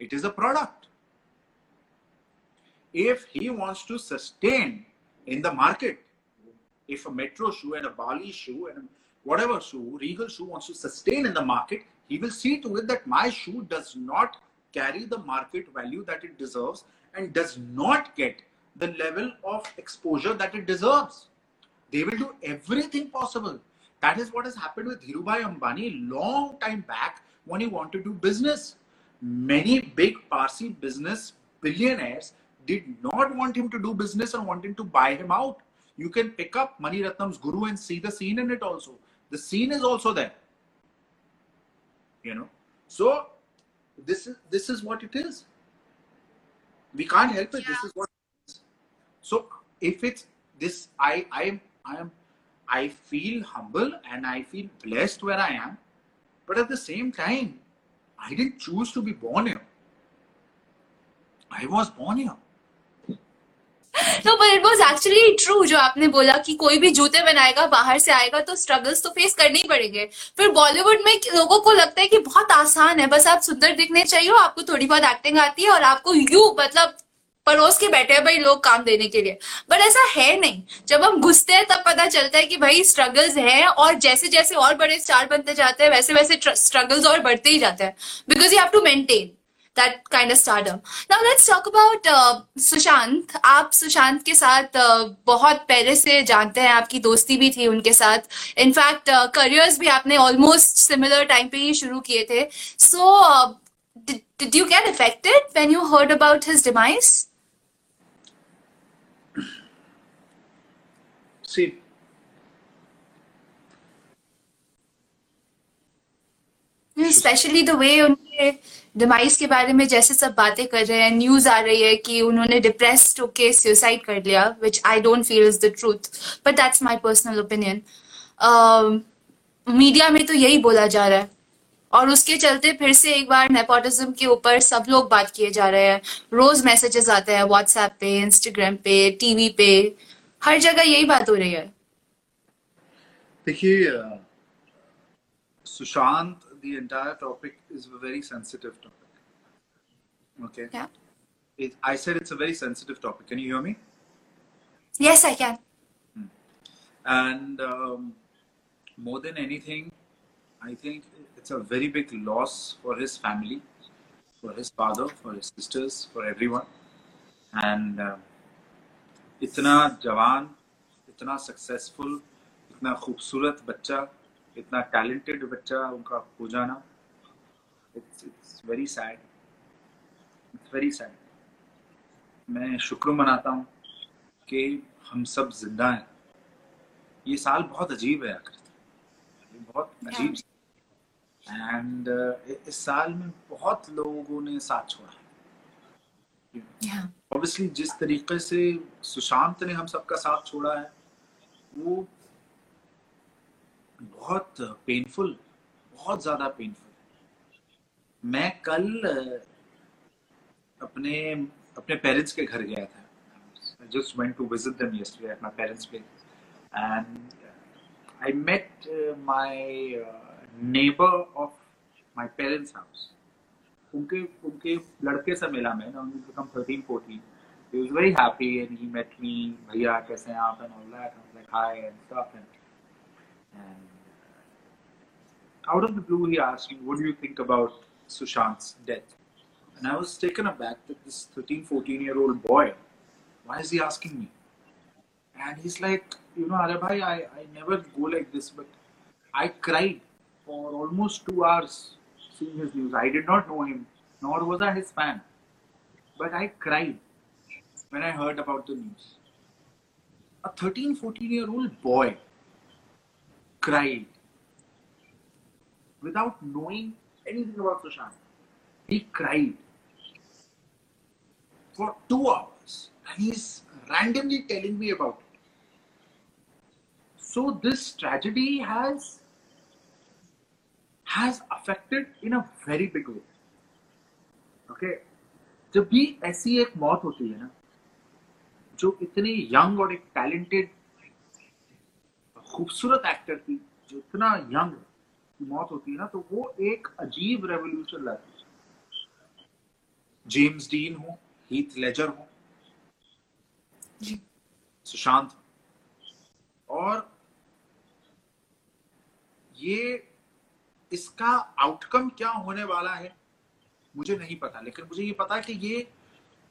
it is a product. If he wants to sustain in the market, if a metro shoe and a Bali shoe and whatever shoe, Regal shoe wants to sustain in the market, he will see to it that my shoe does not carry the market value that it deserves and does not get the level of exposure that it deserves. They will do everything possible. That is what has happened with Dhirubhai Ambani long time back when he wanted to do business. Many big Parsi business billionaires did not want him to do business and wanted to buy him out. You can pick up Mani Ratnam's Guru and see the scene in it also. The scene is also there. You know, so this is this is what it is. We can't help it. This is what. It is. So if it's this, I I am I am I feel humble and I feel blessed where I am. But at the same time, I didn't choose to be born here. I was born here. No, but it was actually true जो आपने बोला कि कोई भी जूते बनाएगा बाहर से आएगा तो स्ट्रगल्स तो फेस करने ही पड़ेंगे। फिर बॉलीवुड में लोगों को लगता है कि बहुत आसान है बस आप सुंदर दिखने चाहिए आपको थोड़ी बहुत एक्टिंग आती है और आपको यू मतलब परोस के बैठे हैं भाई लोग काम देने के लिए। बट ऐसा है नहीं। जब हम घुसते हैं तब पता चलता है कि भाई स्ट्रगल्स है और जैसे जैसे और बड़े स्टार बनते जाते हैं वैसे वैसे स्ट्रगल्स और बढ़ते ही जाते हैं। Because you have to maintain that kind of stardom. Now let's talk about uh, Sushant आप सुशांत के साथ uh, बहुत पहले से जानते हैं आपकी दोस्ती भी थी उनके साथ इनफैक्ट करियर्स uh, भी आपने ऑलमोस्ट सिमिलर टाइम पे ही शुरू किए थे so did you get affected when you heard about his demise? See, specially the way उनके डिमाइस के बारे में जैसे सब बातें कर रहे हैं न्यूज़ आ रही है कि उन्होंने डिप्रेस्ड होके सुसाइड कर लिया which I don't feel is the truth but that's my personal opinion media में तो यही बोला जा रहा है। और उसके चलते फिर से एक बार नेपोटिज्म के ऊपर सब लोग बात किए जा रहे हैं। रोज मैसेजेस आते हैं व्हाट्सएप पे इंस्टाग्राम पे टीवी पे। हर जगह यही बात हो रही है। देखिए, Sushant the entire topic is a very sensitive topic. Okay. Yeah. It, I said it's a very sensitive topic. Can you hear me? Yes, I can. Hmm. And um, more than anything, I think it's a very big loss for his family, for his father, for his sisters, for everyone. And uh, इतना जवान इतना successful इतना खूबसूरत बच्चा इतना talented बच्चा उनका खो जाना। It's it's very sad it's very sad मैं शुक्र मनाता हूँ कि हम सब ज़िंदा हैं। ये साल बहुत अजीब है आखिर बहुत अजीब एंड uh, इस साल में बहुत लोगों ने साथ छोड़ा ऑब्वियसली yeah. जिस तरीके से सुशांत ने हम सबका साथ छोड़ा है वो बहुत पेनफुल बहुत ज़्यादा पेनफुल मैं कल, अपने अपने पेरेंट्स के घर गया था। Just went to visit them yesterday at my parents place and I met my neighbour of my parents house उनके उनके लड़के से मिला मैं। ना become 13 14 he was very happy and he met me, भैया, कैसे हैं आप? and all that. I was like, hi, and stuff, and and out of the blue, he asked me, What do you think about Sushant's death? And I was taken aback that this 13, 14 year old boy, why is he asking me? And he's like, You know, Arabhai, I, I never go like this, but I cried for almost two hours seeing his news. I did not know him, nor was I his fan. But I cried when I heard about the news. A 13, 14 year old boy cried without knowing anything about Sushant. He cried for two hours and he's randomly telling me about it. So this tragedy has has affected in a very big way. Okay, जब भी ऐसी एक मौत होती है ना जो इतनी यंग और एक टैलेंटेड खूबसूरत एक्टर थी जो इतना यंग है की मौत होती है ना तो वो एक अजीब रेवोल्यूशन लाती है। जेम्स डीन हो हीथ लेजर हो सुशांत और ये इसका आउटकम क्या होने वाला है मुझे नहीं पता लेकिन मुझे ये पता है कि ये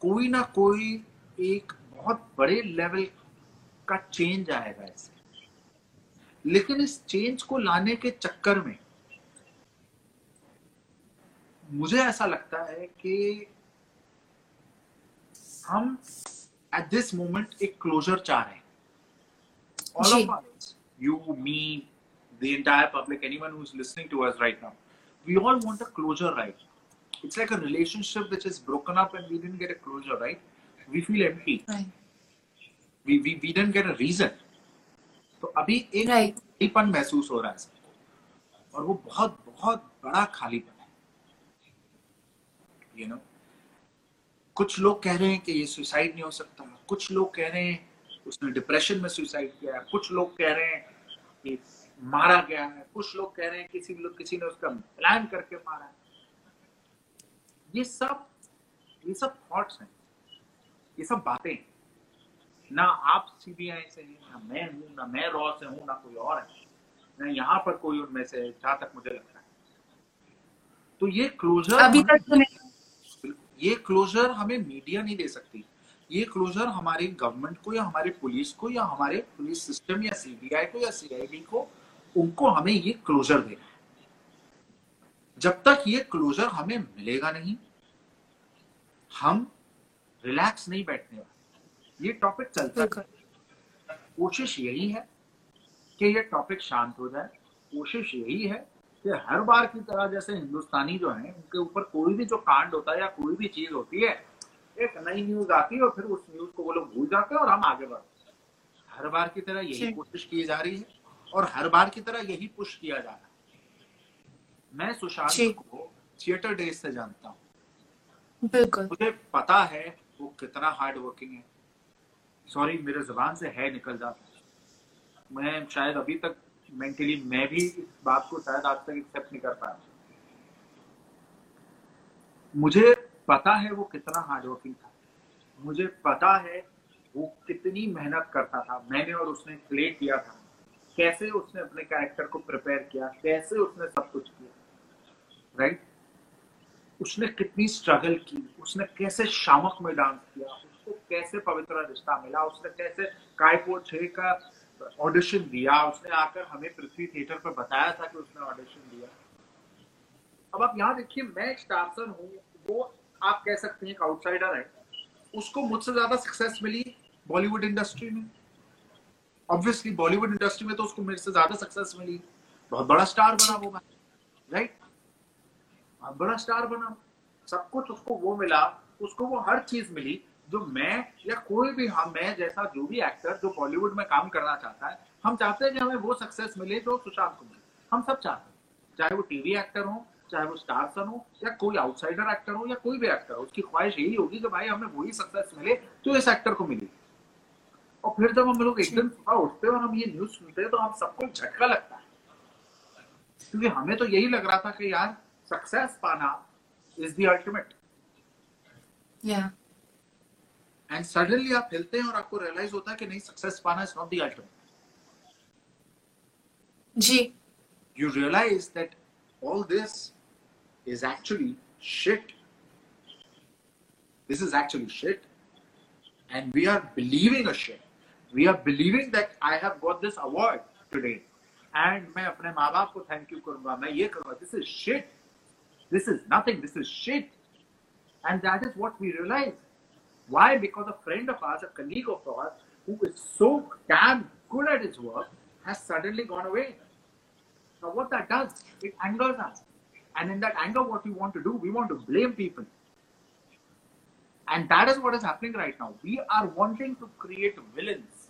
कोई ना कोई एक बहुत बड़े लेवल का चेंज आएगा इससे। लेकिन इस चेंज को लाने के चक्कर में मुझे ऐसा लगता है कि हम एट दिस मोमेंट एक क्लोजर चाह रहे हैं all of us you me the entire public anyone who's listening to us right now we all want a closure right it's like a relationship which is broken up and we didn't get a closure right we feel empty right. we, we we didn't get a reason तो अभी एक खालीपन महसूस हो रहा है सबको। और वो बहुत बहुत बड़ा खालीपन है। यू नो कुछ लोग कह रहे हैं कि ये सुसाइड नहीं हो सकता। कुछ लोग कह रहे हैं उसने डिप्रेशन में सुसाइड किया है। कुछ लोग कह रहे हैं कि मारा गया है। कुछ लोग कह रहे हैं किसी लोग किसी ने उसका प्लान करके मारा है। ये सब ये सब थॉट्स हैं। ये सब बातें हैं। ना आप सीबीआई से हैं ना मैं हूँ ना मैं रॉ से हूँ ना कोई और है। ना यहाँ पर कोई उनमें से जहाँ तक मुझे लगता है। तो ये क्लोजर अभी तक तो नहीं। ये क्लोजर हमें मीडिया नहीं दे सकती। ये क्लोजर हमारी गवर्नमेंट को या हमारे पुलिस को या हमारे पुलिस सिस्टम या सीबीआई को या सीआईडी को उनको हमें ये क्लोजर देना है जब तक ये क्लोजर हमें मिलेगा नहीं हम रिलैक्स नहीं बैठने वाले। ये टॉपिक चलता है। कोशिश यही है कि ये टॉपिक शांत हो जाए। कोशिश यही है कि हर बार की तरह जैसे हिंदुस्तानी जो है उनके ऊपर कोई भी जो कांड होता है या कोई भी चीज़ होती है एक नई न्यूज़ आती है और फिर उस न्यूज़ को वो लोग भूल जाते हैं और हम आगे बढ़ते हैं। हर बार की तरह यही कोशिश की जा रही है और हर बार की तरह यही पुश किया जा रहा है। मैं सुशांत को थिएटर डेज़ से जानता हूँ। बिल्कुल। मुझे पता है वो कितना हार्ड वर्किंग है। सॉरी मेरे ज़ुबान से है निकल जाता मैं शायद अभी तक मेंटली मैं भी इस बात को शायद आज तक एक्सेप्ट नहीं कर पाया। मुझे पता है वो कितना हार्ड वर्किंग था। मुझे पता है वो कितनी मेहनत करता था। मैंने और उसने प्ले किया था। कैसे उसने अपने कैरेक्टर को प्रिपेयर किया? कैसे उसने सब कुछ किया? राइट उसने कितनी स्ट्रगल की? उसने कैसे शामक में डांस किया? कैसे पवित्र रिश्ता मिला, उसने कैसे कायपो छह का ऑडिशन दिया, उसने आकर हमें पृथ्वी थिएटर पर बताया था कि उसने ऑडिशन दिया। अब आप यहाँ देखिए, मैं एक स्टारसन हूँ, वो आप कह सकते हैं एक आउटसाइडर है। उसको मुझसे ज़्यादा सक्सेस मिली बॉलीवुड इंडस्ट्री में। ऑब्वियसली बॉलीवुड इंडस्ट्री में तो उसको मेरे से ज़्यादा सक्सेस मिली। बहुत बड़ा स्टार बना वो मैं राइट बहुत बड़ा स्टार बना। सब कुछ उसको वो मिला, उसको वो हर चीज़ मिली। जो मैं या कोई भी हम मैं जैसा जो भी एक्टर जो बॉलीवुड में काम करना चाहता है, हम चाहते हैं कि हमें वो सक्सेस मिले जो सुशांत को मिले। हम सब चाहते हैं। चाहे वो टीवी एक्टर हो, चाहे वो स्टार सन हो, या कोई आउटसाइडर एक्टर हो, या कोई भी एक्टर हो, उसकी ख्वाहिश यही होगी कि भाई हमें वही सक्सेस मिले जो इस एक्टर को मिली। और फिर जब हम लोग एक दिन सुबह उठते हैं और हम ये न्यूज़ सुनते हैं तो हम सबको झटका लगता है। क्योंकि हमें तो यही लग रहा था कि यार सक्सेस पाना is the ultimate end suddenly आप हिलते हैं और आपको रियलाइज़ होता है कि नहीं सक्सेस पाना is not the ultimate ji. You realise that all this is actually shit this is actually shit and we are believing a shit we are believing that I have got this award today and मैं अपने माँ बाप को thank you करूँगा। मैं ये करूँगा this is shit this is nothing this is shit and that is what we realise why because a friend of ours a colleague of ours who is so damn good at his work has suddenly gone away now, what that does, it angers us. And in that anger, what we want to do, we want to blame people. And that is what is happening right now. We are wanting to create villains.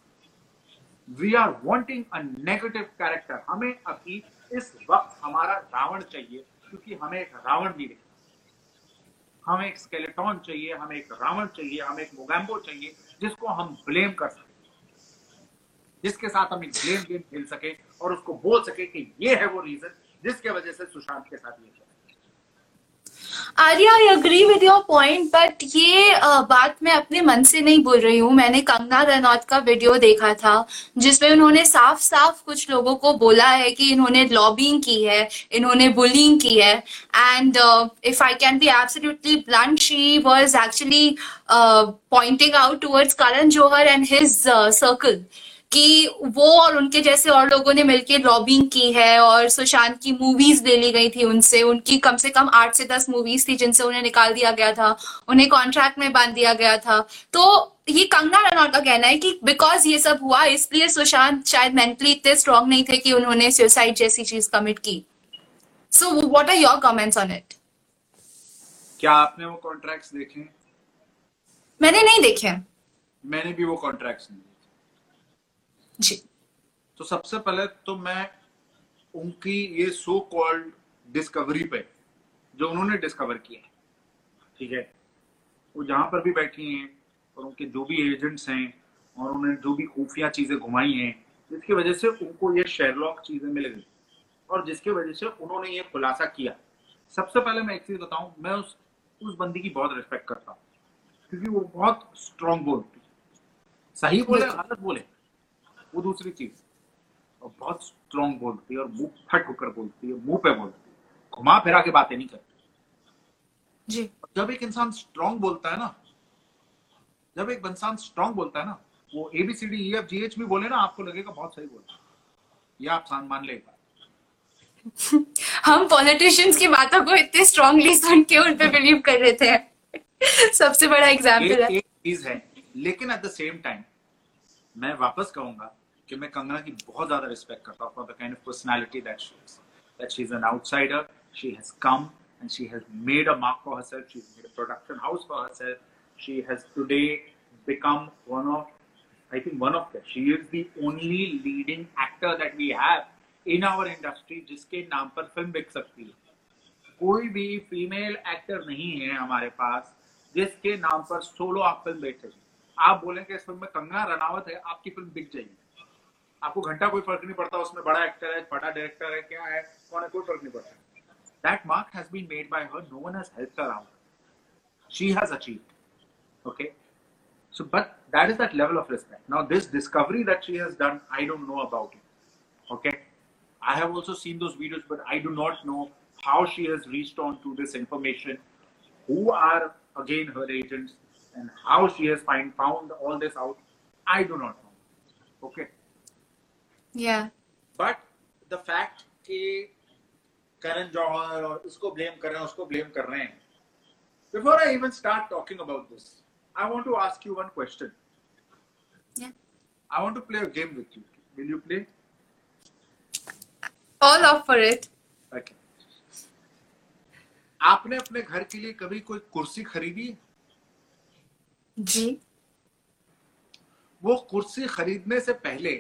We are wanting a negative character. हमें अभी इस वक्त हमारा रावण चाहिए क्योंकि हमें एक रावण नहीं दिखता हमें एक स्केलेटॉन चाहिए, हमें एक रावण चाहिए, हमें एक मोगैम्बो चाहिए, जिसको हम ब्लेम कर सकें जिसके साथ हम एक ब्लेम गेम खेल सके और उसको बोल सके कि ये है वो रीजन जिसके वजह से सुशांत के साथ ये। Arya I agree with your point but ये बात मैं अपने मन से नहीं बोल रही हूँ। मैंने कंगना रनौत का वीडियो देखा था, जिसमें उन्होंने साफ़ साफ़ कुछ लोगों को बोला है कि इन्होंने लॉबिंग की है, इन्होंने बुलिंग की है। And if I can be absolutely blunt she was actually pointing out towards Karan Johar and his circle कि वो और उनके जैसे और लोगों ने मिलकर लॉबिंग की है और सुशांत की मूवीज़ ले ली गई थी उनसे। उनकी कम से कम आठ से दस मूवीज़ थी जिनसे उन्हें निकाल दिया गया था। उन्हें कॉन्ट्रैक्ट में बाँध दिया गया था। तो ये कंगना रनौत का कहना है कि बिकॉज़ ये सब हुआ इसलिए सुशांत शायद मेंटली इतने स्ट्रांग नहीं थे कि उन्होंने सुसाइड जैसी चीज़ कमिट की। So what are your comments on it क्या आपने वो कॉन्ट्रैक्ट्स देखे? मैंने नहीं देखे। मैंने भी वो कॉन्ट्रैक्ट्स नहीं जी। तो सबसे पहले तो मैं उनकी ये सो कॉल्ड डिस्कवरी पे जो उन्होंने डिस्कवर किया ठीक है? वो जहाँ पर भी बैठी हैं और उनके जो भी एजेंट्स हैं और उन्होंने जो भी खुफिया चीज़ें घुमाई हैं जिसकी वजह से उनको ये शेरलॉक चीज़ें मिल गई और जिसकी वजह से उन्होंने ये खुलासा किया। सबसे पहले मैं एक चीज़ बताऊँ मैं उस उस बंदी की बहुत रिस्पेक्ट करता हूँ क्योंकि वो बहुत स्ट्रांग बोलती सही बोले गलत बोले। वो दूसरी चीज़। और बहुत स्ट्रॉन्ग बोलती है और मुँह फट होकर बोलती है मुँह पे बोलती है। घुमा फिरा के बातें नहीं करती। जी। जब एक इंसान स्ट्रांग बोलता है ना जब एक इंसान स्ट्रांग बोलता है ना वो A B C D E F G H भी बोले ना आपको लगेगा बहुत सही बोल ये आप मान लेगा हम पॉलिटिशियंस की बातों को इतने स्ट्रांगली सुन के उन पे बिलीव कर रहे थे। सबसे बड़ा एग्ज़ाम्पल है। एक चीज़ है लेकिन एट द सेम टाइम मैं वापस कहूँगा कि मैं कंगना की बहुत ज़्यादा रिस्पेक्ट करता हूँ for the kind of personality that she is that she is an outsider she has come and she has made a mark for herself she's made a production house for herself. She has today become one of, I think one of the she is the only leading actor that we have in our industry जिसके नाम पर film बिक सकती है। कोई भी female actor नहीं है हमारे पास जिसके नाम पर सोलो आप फ़िल्म बेच सकें आप बोलेंगे इस फ़िल्म में कंगना रनावत है, आपकी फ़िल्म बिक जाएगी। आपको घंटा कोई फ़र्क नहीं पड़ता, उसमें बड़ा एक्टर है, बड़ा डायरेक्टर है, क्या है कौन कोई फ़र्क नहीं पड़ता। That mark has been made by her no one has help around she has achieve okay so but that is that level of respect now this discovery that she has done I don't know about it okay I have also seen those videos but I do not know how she has reached on to this information who are again her agents and how she has find, found all this out. I do not know. Okay? Yeah. But the fact कि करण जौहर और इसको blame कर रहे हैं उसको blame कर रहे हैं before I even start talking about this, I want to ask you one question. Yeah. I want to play a game with you. Will you play? All up for it. Okay. आपने अपने घर के लिए कभी कोई कुर्सी खरीदी जी वो कुर्सी खरीदने से पहले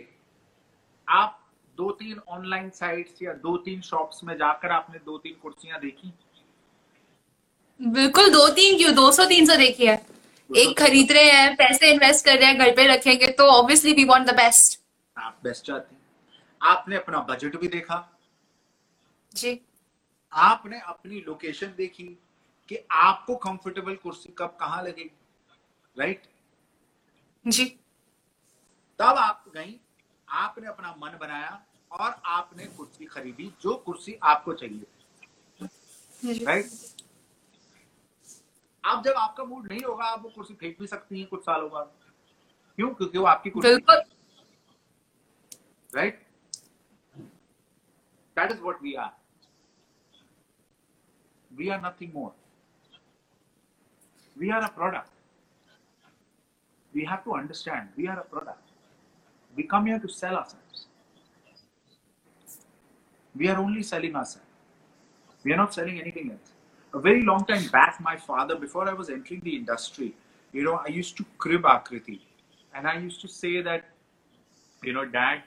आप दो तीन ऑनलाइन साइट्स या दो तीन शॉप्स में जाकर आपने दो तीन कुर्सियाँ देखी? बिल्कुल दो तीन क्यों? दो सौ तीन सौ देखी है। एक खरीद रहे हैं पैसे इन्वेस्ट कर रहे हैं घर पे रखेंगे तो obviously we want the best आप बेस्ट चाहते हैं। आपने अपना बजट भी देखा। जी। आपने अपनी लोकेशन देखी कि आपको कंफर्टेबल कुर्सी कब कहाँ लगेगी राइट जी। तब आप गई आपने अपना मन बनाया और आपने कुर्सी खरीदी जो कुर्सी आपको चाहिए। राइट आप जब आपका मूड नहीं होगा आप वो कुर्सी फेंक भी सकती हैं कुछ सालों बाद। क्यों? क्योंकि वो आपकी कुर्सी बिल्कुल। Right? That is what we are. We are nothing more. We are a product. We have to understand we are a product. We come here to sell ourselves. We are only selling ourselves. We are not selling anything else. A very long time back my father before i was entering the industry you know i used to crib akriti. And i used to say that you know dad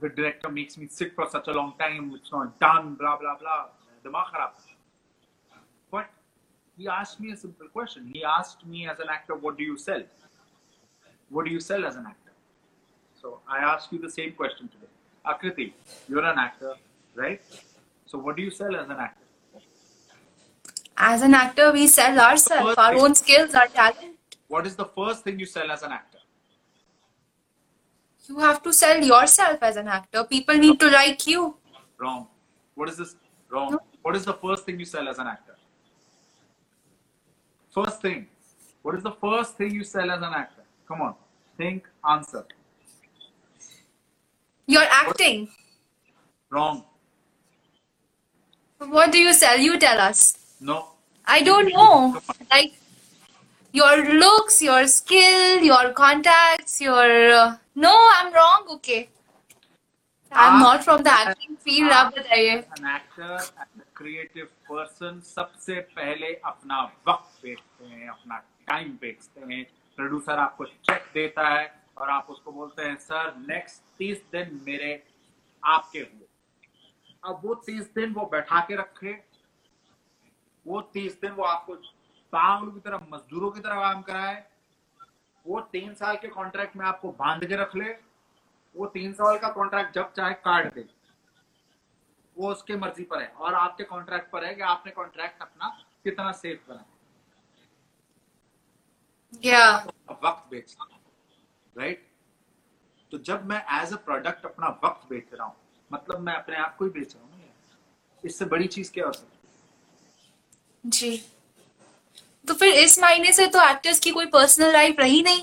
the director makes me sit for such a long time. It's not done blah blah blah. Kharab. but he asked me a simple question. He asked me as an actor what do you sell? What do you sell as an actor so i ask you the same question today. Akriti you're an actor right? So what do you sell as an actor? As an actor, we sell ourselves, our own skills, our talent. what is the first thing you sell as an actor? You have to sell yourself as an actor. People need to like you. wrong. What is this? Wrong. No. what is the first thing you sell as an actor? First thing. What is the first thing you sell as an actor? Come on. Think answer You're acting. wrong What do you sell? You tell us. no I don't know. Like your looks, your skill, your contacts, your. Uh, no, I'm wrong. Okay. I'm आप- not from the acting field. आप बताइए. an actor and a creative person सबसे पहले अपना वक्त बेचते हैं अपना टाइम बेचते हैं प्रोड्यूसर आपको चेक देता है और आप उसको बोलते हैं सर नेक्स्ट तीस दिन मेरे आपके हुए अब वो तीस दिन वो बैठा के रखे। वो तीस दिन वो आपको पागलों की तरह मजदूरों की तरह काम कराए। वो तीन साल के कॉन्ट्रैक्ट में आपको बाँध के रख ले। वो तीन साल का कॉन्ट्रैक्ट जब चाहे काट दे। वो उसके मर्ज़ी पर है। और आपके कॉन्ट्रैक्ट पर है कि आपने कॉन्ट्रैक्ट अपना कितना सेफ़ बनाया। Yeah. वक्त बेचना राइट तो जब मैं एज अ प्रोडक्ट अपना वक्त बेच रहा हूँ मतलब मैं अपने आप को ही बेच रहा हूँ इससे बड़ी चीज़ क्या हो सकती जी। तो फिर इस महीने से तो एक्टर्स की कोई पर्सनल लाइफ रही नहीं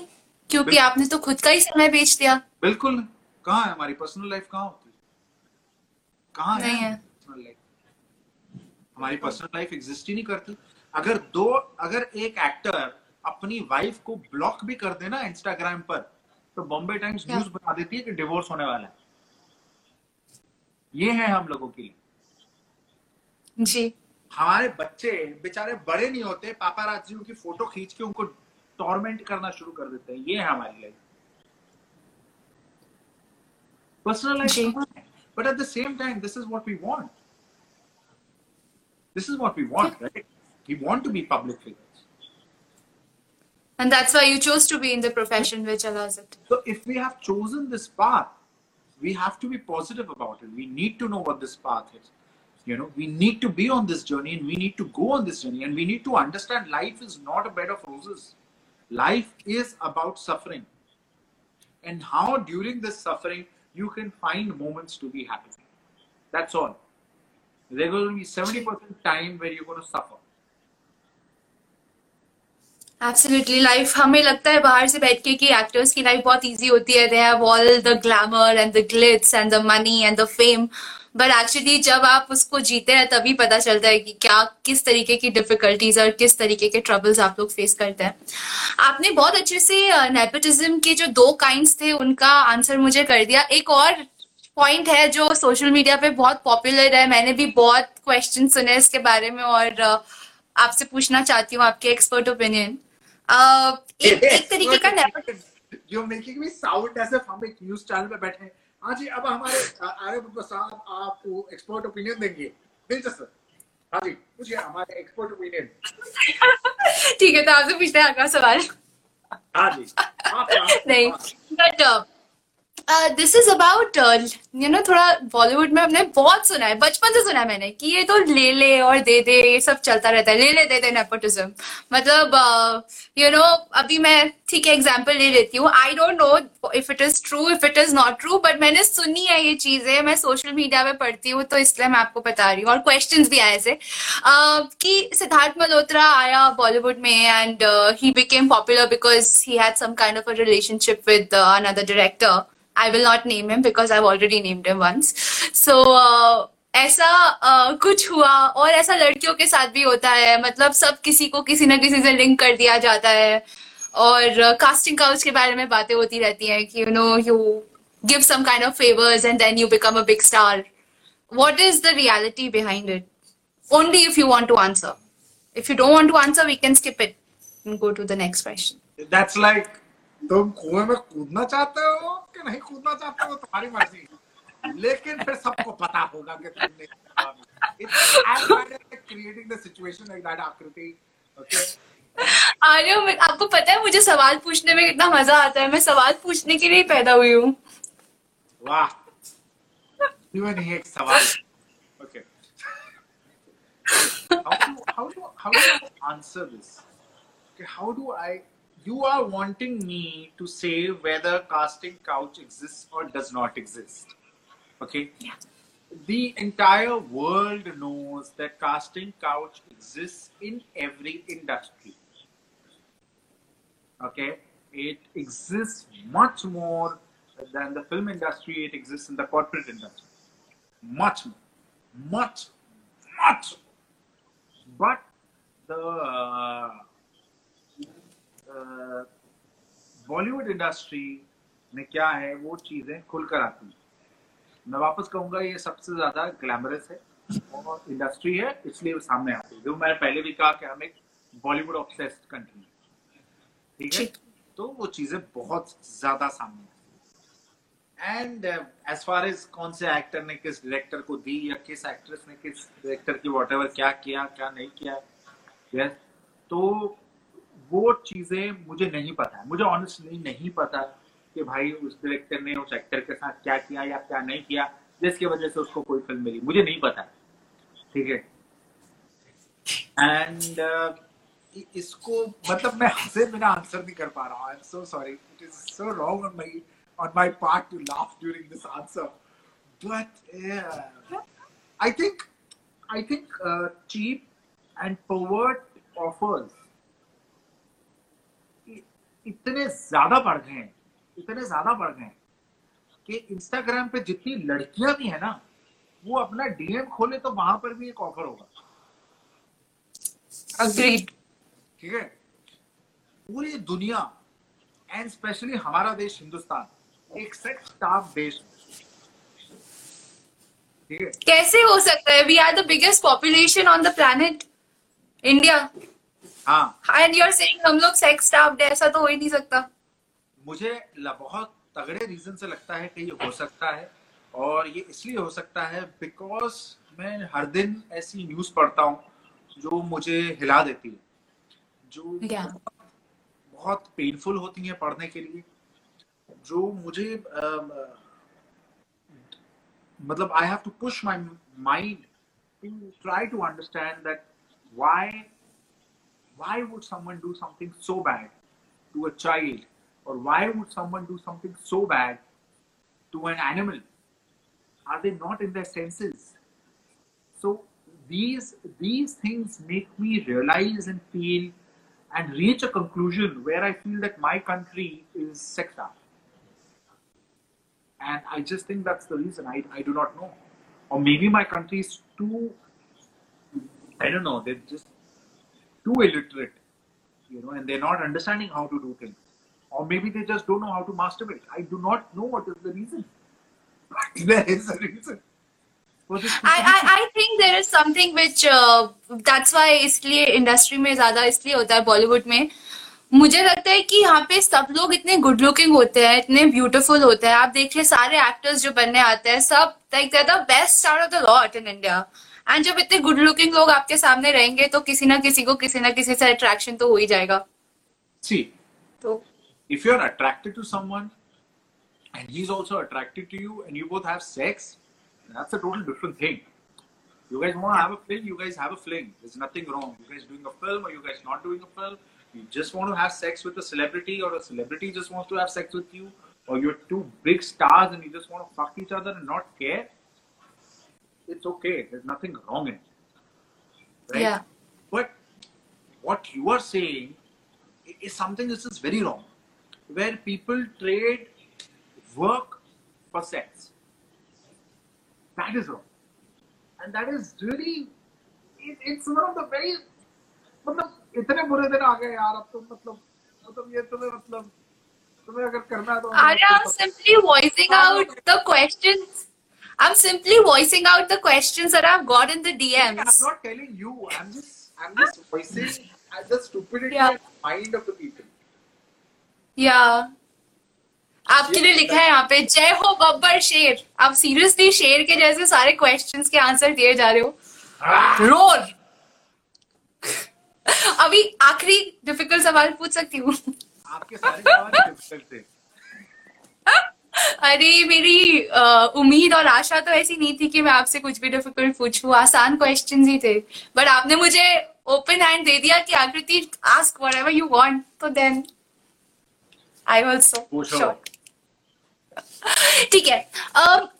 क्योंकि आपने तो खुद का ही समय बेच दिया। बिल्कुल। कहाँ है हमारी पर्सनल लाइफ कहाँ होती है? कहाँ है, है। पर्सनल लाइफ हमारी पर्सनल लाइफ एग्जिस्ट ही नहीं करती। अगर दो अगर एक एक्टर अपनी वाइफ को ब्लॉक भी कर देना इंस्टाग्राम पर तो बॉम्बे टाइम्स न्यूज़ बता देती है कि डिवोर्स होने वाला है। ये है हम लोगों के लिए। जी। हमारे बच्चे बेचारे बड़े नहीं होते पापा पापाराजियों की फ़ोटो खींच के उनको टॉर्मेंट करना शुरू कर देते हैं। ये है हमारी life personal life but at the same time this is what we want this is what we want right we want to be public figures and that's why you chose to be in the profession which allows it So if we have chosen this path, we have to be positive about it. We need to know what this path is. You know, we need to be on this journey and we need to go on this journey and we need to understand life is not a bed of roses. Life is about suffering. And how during this suffering you can find moments to be happy. That's all. There will be 70% time where you're going to suffer. Absolutely life हमें लगता है बाहर से बैठ के कि actors की life बहुत इजी होती है. They have all the glamour and the glitz and the money and the fame but actually जब आप उसको जीते हैं, तभी पता चलता है कि क्या, किस तरीके की डिफिकल्टीज और किस तरीके के ट्रबल्स आप लोग फेस करते हैं. आपने बहुत अच्छे से नेपोटिज्म के जो दो काइंड्स थे, उनका आंसर मुझे कर दिया. एक और पॉइंट है जो सोशल मीडिया पे बहुत पॉपुलर है. मैंने भी बहुत क्वेश्चन सुने इसके बारे में और आपसे पूछना चाहती हूँ आपके एक्सपर्ट ओपिनियन एक एक तरीके का You're making me sound as if हम एक न्यूज़ चैनल पे बैठे हैं। हाँ जी अब हमारे आर्य साहब आपको एक्सपर्ट ओपिनियन देंगे। दिलचस्प हाँ जी पूछिए हमारे एक्सपर्ट ओपिनियन ठीक है तो आपसे पूछते हैं अगला सवाल। हाँ जी नहीं but this is about you know थोड़ा बॉलीवुड में हमने बहुत सुना है बचपन से सुना है मैंने कि ये तो ले ले और दे दे ये सब चलता रहता है ले ले दे दे नेपोटिज्म मतलब यू नो अभी मैं ठीक है एग्ज़ाम्पल ले लेती हूँ. I don't know if it is true if it is not true but मैंने सुनी है ये चीज़ें मैं सोशल मीडिया पे पढ़ती हूँ तो इसलिए मैं आपको बता रही हूँ और क्वेश्चन भी आए थे uh, कि सिद्धार्थ मल्होत्रा आया बॉलीवुड में and he became popular because he had some kind of a relationship with another director I will not name him because I've already named him once. So uh, ऐसा uh, कुछ हुआ और ऐसा लड़कियों के साथ भी होता है मतलब सब किसी को किसी ना किसी से लिंक कर दिया जाता है और कास्टिंग काउच के बारे में बातें होती रहती हैं कि you know you give some kind of favours and then you become a big star what is the reality behind it only if you want to answer if you don't want to answer we can skip it and go to the next question That's like तुम कुएँ में कूदना चाहते हो कि नहीं कूदना चाहते हो? तुम्हारी मर्ज़ी। लेकिन फिर सबको पता होगा कि तुमने creating the situation like that Akriti. Okay Arya मैं- आपको पता है मुझे सवाल पूछने में कितना मज़ा आता है। मैं सवाल पूछने के लिए पैदा हुई हूँ। वाह। जीवन ही एक सवाल? Okay how do how do how do I answer this? Okay, how do I? You are wanting me to say whether casting couch exists or does not exist. Okay. Yeah. The entire world knows that casting couch exists in every industry. Okay, it exists much more than the film industry. It exists in the corporate industry. Much more, much, much. But the uh, Bollywood industry में क्या है वो चीज़ें खुलकर आती हैं। मैं वापस कहूँगा ये सबसे ज़्यादा ग्लैमरस है और इंडस्ट्री है इसलिए वो सामने आती है। जो मैंने पहले भी कहा कि हम एक बॉलीवुड ऑब्सेस्ड कंट्री है। ठीक है? तो वो चीज़ें बहुत ज़्यादा सामने आती एंड एज फार एज कौन से एक्टर ने किस डायरेक्टर को दी या किस एक्ट्रेस ने किस डायरेक्टर की वॉट क्या किया क्या नहीं किया yes, तो वो चीज़ें मुझे नहीं पता है। मुझे ऑनेस्टली नहीं पता कि भाई उस डायरेक्टर ने उस एक्टर के साथ क्या किया या क्या नहीं किया जिसकी वजह से उसको कोई फ़िल्म मिली। मुझे नहीं पता ठीक है? एंड uh, इसको मतलब मैं हंसे बिना आंसर नहीं कर पा रहा I am so sorry it is so wrong on my part to laugh during this answer. But yeah, i think i think uh, cheap and pervert offers इतने ज़्यादा बढ़ गए हैं इतने ज़्यादा बढ़ गए हैं कि इंस्टाग्राम पे जितनी लड़कियाँ भी है ना वो अपना डीएम खोले तो वहाँ पर भी एक ऑफ़र होगा। अग्रीड ठीक है? पूरी दुनिया एंड स्पेशली हमारा देश हिंदुस्तान एक सेक्स स्टाफ देश ठीक है? कैसे हो सकता है? We are the biggest population on the planet India and you are saying हम लोग सेक्स स्टाफ ऐसा तो हो ही नहीं सकता मुझे बहुत तगड़े रीजन से लगता है कि ये हो सकता है और ये इसलिए हो सकता है बिकॉज़ मैं हर दिन ऐसी न्यूज़ पढ़ता हूँ जो मुझे हिला देती है जो Yeah. बहुत पेनफुल होती है पढ़ने के लिए जो मुझे अम, मतलब I have to push my mind to try to understand that why why would someone do something so bad to a child? Or why would someone do something so bad to an animal? Are they not in their senses? So these these things make me realize and feel and reach a conclusion where i feel that my country is up and i just think that's the reason. I, I do not know. Or maybe my country is too i don't know. They're just too illiterate, you know, and they're not understanding how to do things. Or maybe they just don't know how to masturbate. I do not know what is the reason. But there is a reason. I, I I think there is something which uh, that's why इसलिए industry में ज़्यादा इसलिए होता है बॉलीवुड में मुझे लगता है कि यहाँ पे सब लोग इतने गुड लुकिंग होते हैं इतने ब्यूटीफुल होते हैं आप देखिए सारे एक्टर्स जो बनने आते हैं सब like the best out of the lot in India and जब इतने गुड लुकिंग लोग आपके सामने रहेंगे तो किसी ना किसी को किसी ना किसी से अट्रैक्शन तो हो ही जाएगा See, तो if if you're attracted to someone and he's also attracted to you and you both have sex, that's a total different thing. You guys want to have a fling, you guys have a fling. There's nothing wrong. You guys doing a film or you guys not doing a film. You just want to have sex with a celebrity or a celebrity just wants to have sex with you or you're two big stars and you just want to fuck each other and not care. It's okay. There's nothing wrong in it. Right? Yeah. But what you are saying i- is something which is very wrong, where people trade work for sex. That is wrong, and that is really it, it's one of the very मतलब इतने बुरे दिन आ गए यार अब तो मतलब मतलब ये तुम्हें मतलब तुम्हें अगर करना है तो Arya, I'm simply voicing out the questions. I'm simply voicing out the questions that I've got in the DMs. I'm not telling you. I'm just I'm just voicing the stupidity Yeah. and mind of the people. या आपके लिए लिखा है यहाँ पे जय हो बब्बर शेर आप सीरियसली शेर के जैसे सारे क्वेश्चंस के आंसर दिए जा रहे हो रोर अभी आखिरी डिफ़िकल्ट सवाल पूछ सकती हूँ आपके सारे सवाल difficult थे अरे मेरी उम्मीद और आशा तो ऐसी नहीं थी कि मैं आपसे कुछ भी डिफ़िकल्ट पूछूँ। आसान क्वेश्चंस ही थे। बट आपने मुझे ओपन हैंड दे दिया कि Akriti ask whatever you want तो देन आई आल्सो श्योर ठीक है।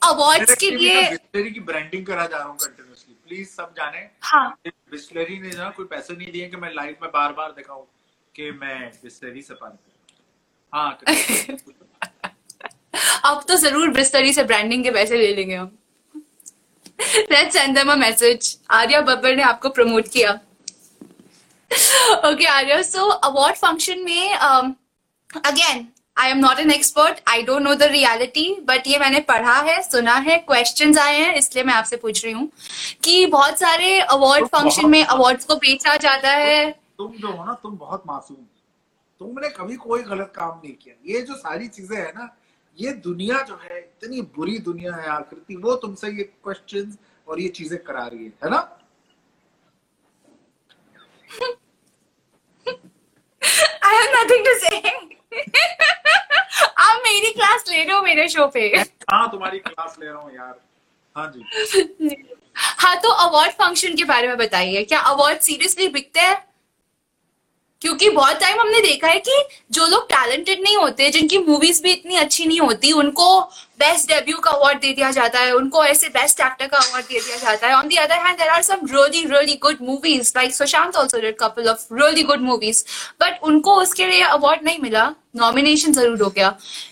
अवार्ड्स के लिए बिस्लरी की ब्रांडिंग करा जा रहा हूँ कंटिन्यूसली प्लीज़ सब जाने। हाँ। बिस्लरी ने ना कोई पैसे नहीं दिए कि मैं लाइव में बार बार दिखाऊँ कि मैं बिस्लरी से पानी हूँ। अब तो ज़रूर बिस्तरी से ब्रांडिंग के पैसे ले लेंगे हम let's send them a message Arya Babbar ने आपको प्रमोट किया। Okay Arya so award function में again I am not an expert I don't know the reality but ये मैंने पढ़ा है सुना है क्वेश्चंस आए हैं इसलिए मैं आपसे पूछ रही हूँ कि बहुत सारे अवार्ड फ़ंक्शन में अवार्ड्स को बेचा जाता है। तुम जो हो ना तुम बहुत मासूम तुमने कभी कोई गलत काम नहीं किया। ये जो सारी चीज़ें है ना ये दुनिया जो है इतनी बुरी दुनिया है आकृति वो तुमसे ये क्वेश्चन और ये चीज़ें करा रही है है ना? I have nothing to say. आप मेरी क्लास ले रहे हो मेरे शो पे। हाँ तुम्हारी क्लास ले रहा हूँ यार? हाँ जी। हाँ तो अवार्ड फ़ंक्शन के बारे में बताइए। क्या अवार्ड सीरियसली बिकते हैं? क्योंकि बहुत टाइम हमने देखा है कि जो लोग टैलेंटेड नहीं होते जिनकी मूवीज़ भी इतनी अच्छी नहीं होती उनको बेस्ट डेब्यू का अवार्ड दे दिया जाता है उनको ऐसे बेस्ट एक्टर का अवार्ड दे दिया जाता है। On the other hand there are some really really good movies like Sushant also did couple of really good movies but उनको उसके लिए अवार्ड नहीं मिला। नॉमिनेशन ज़रूर हो गया।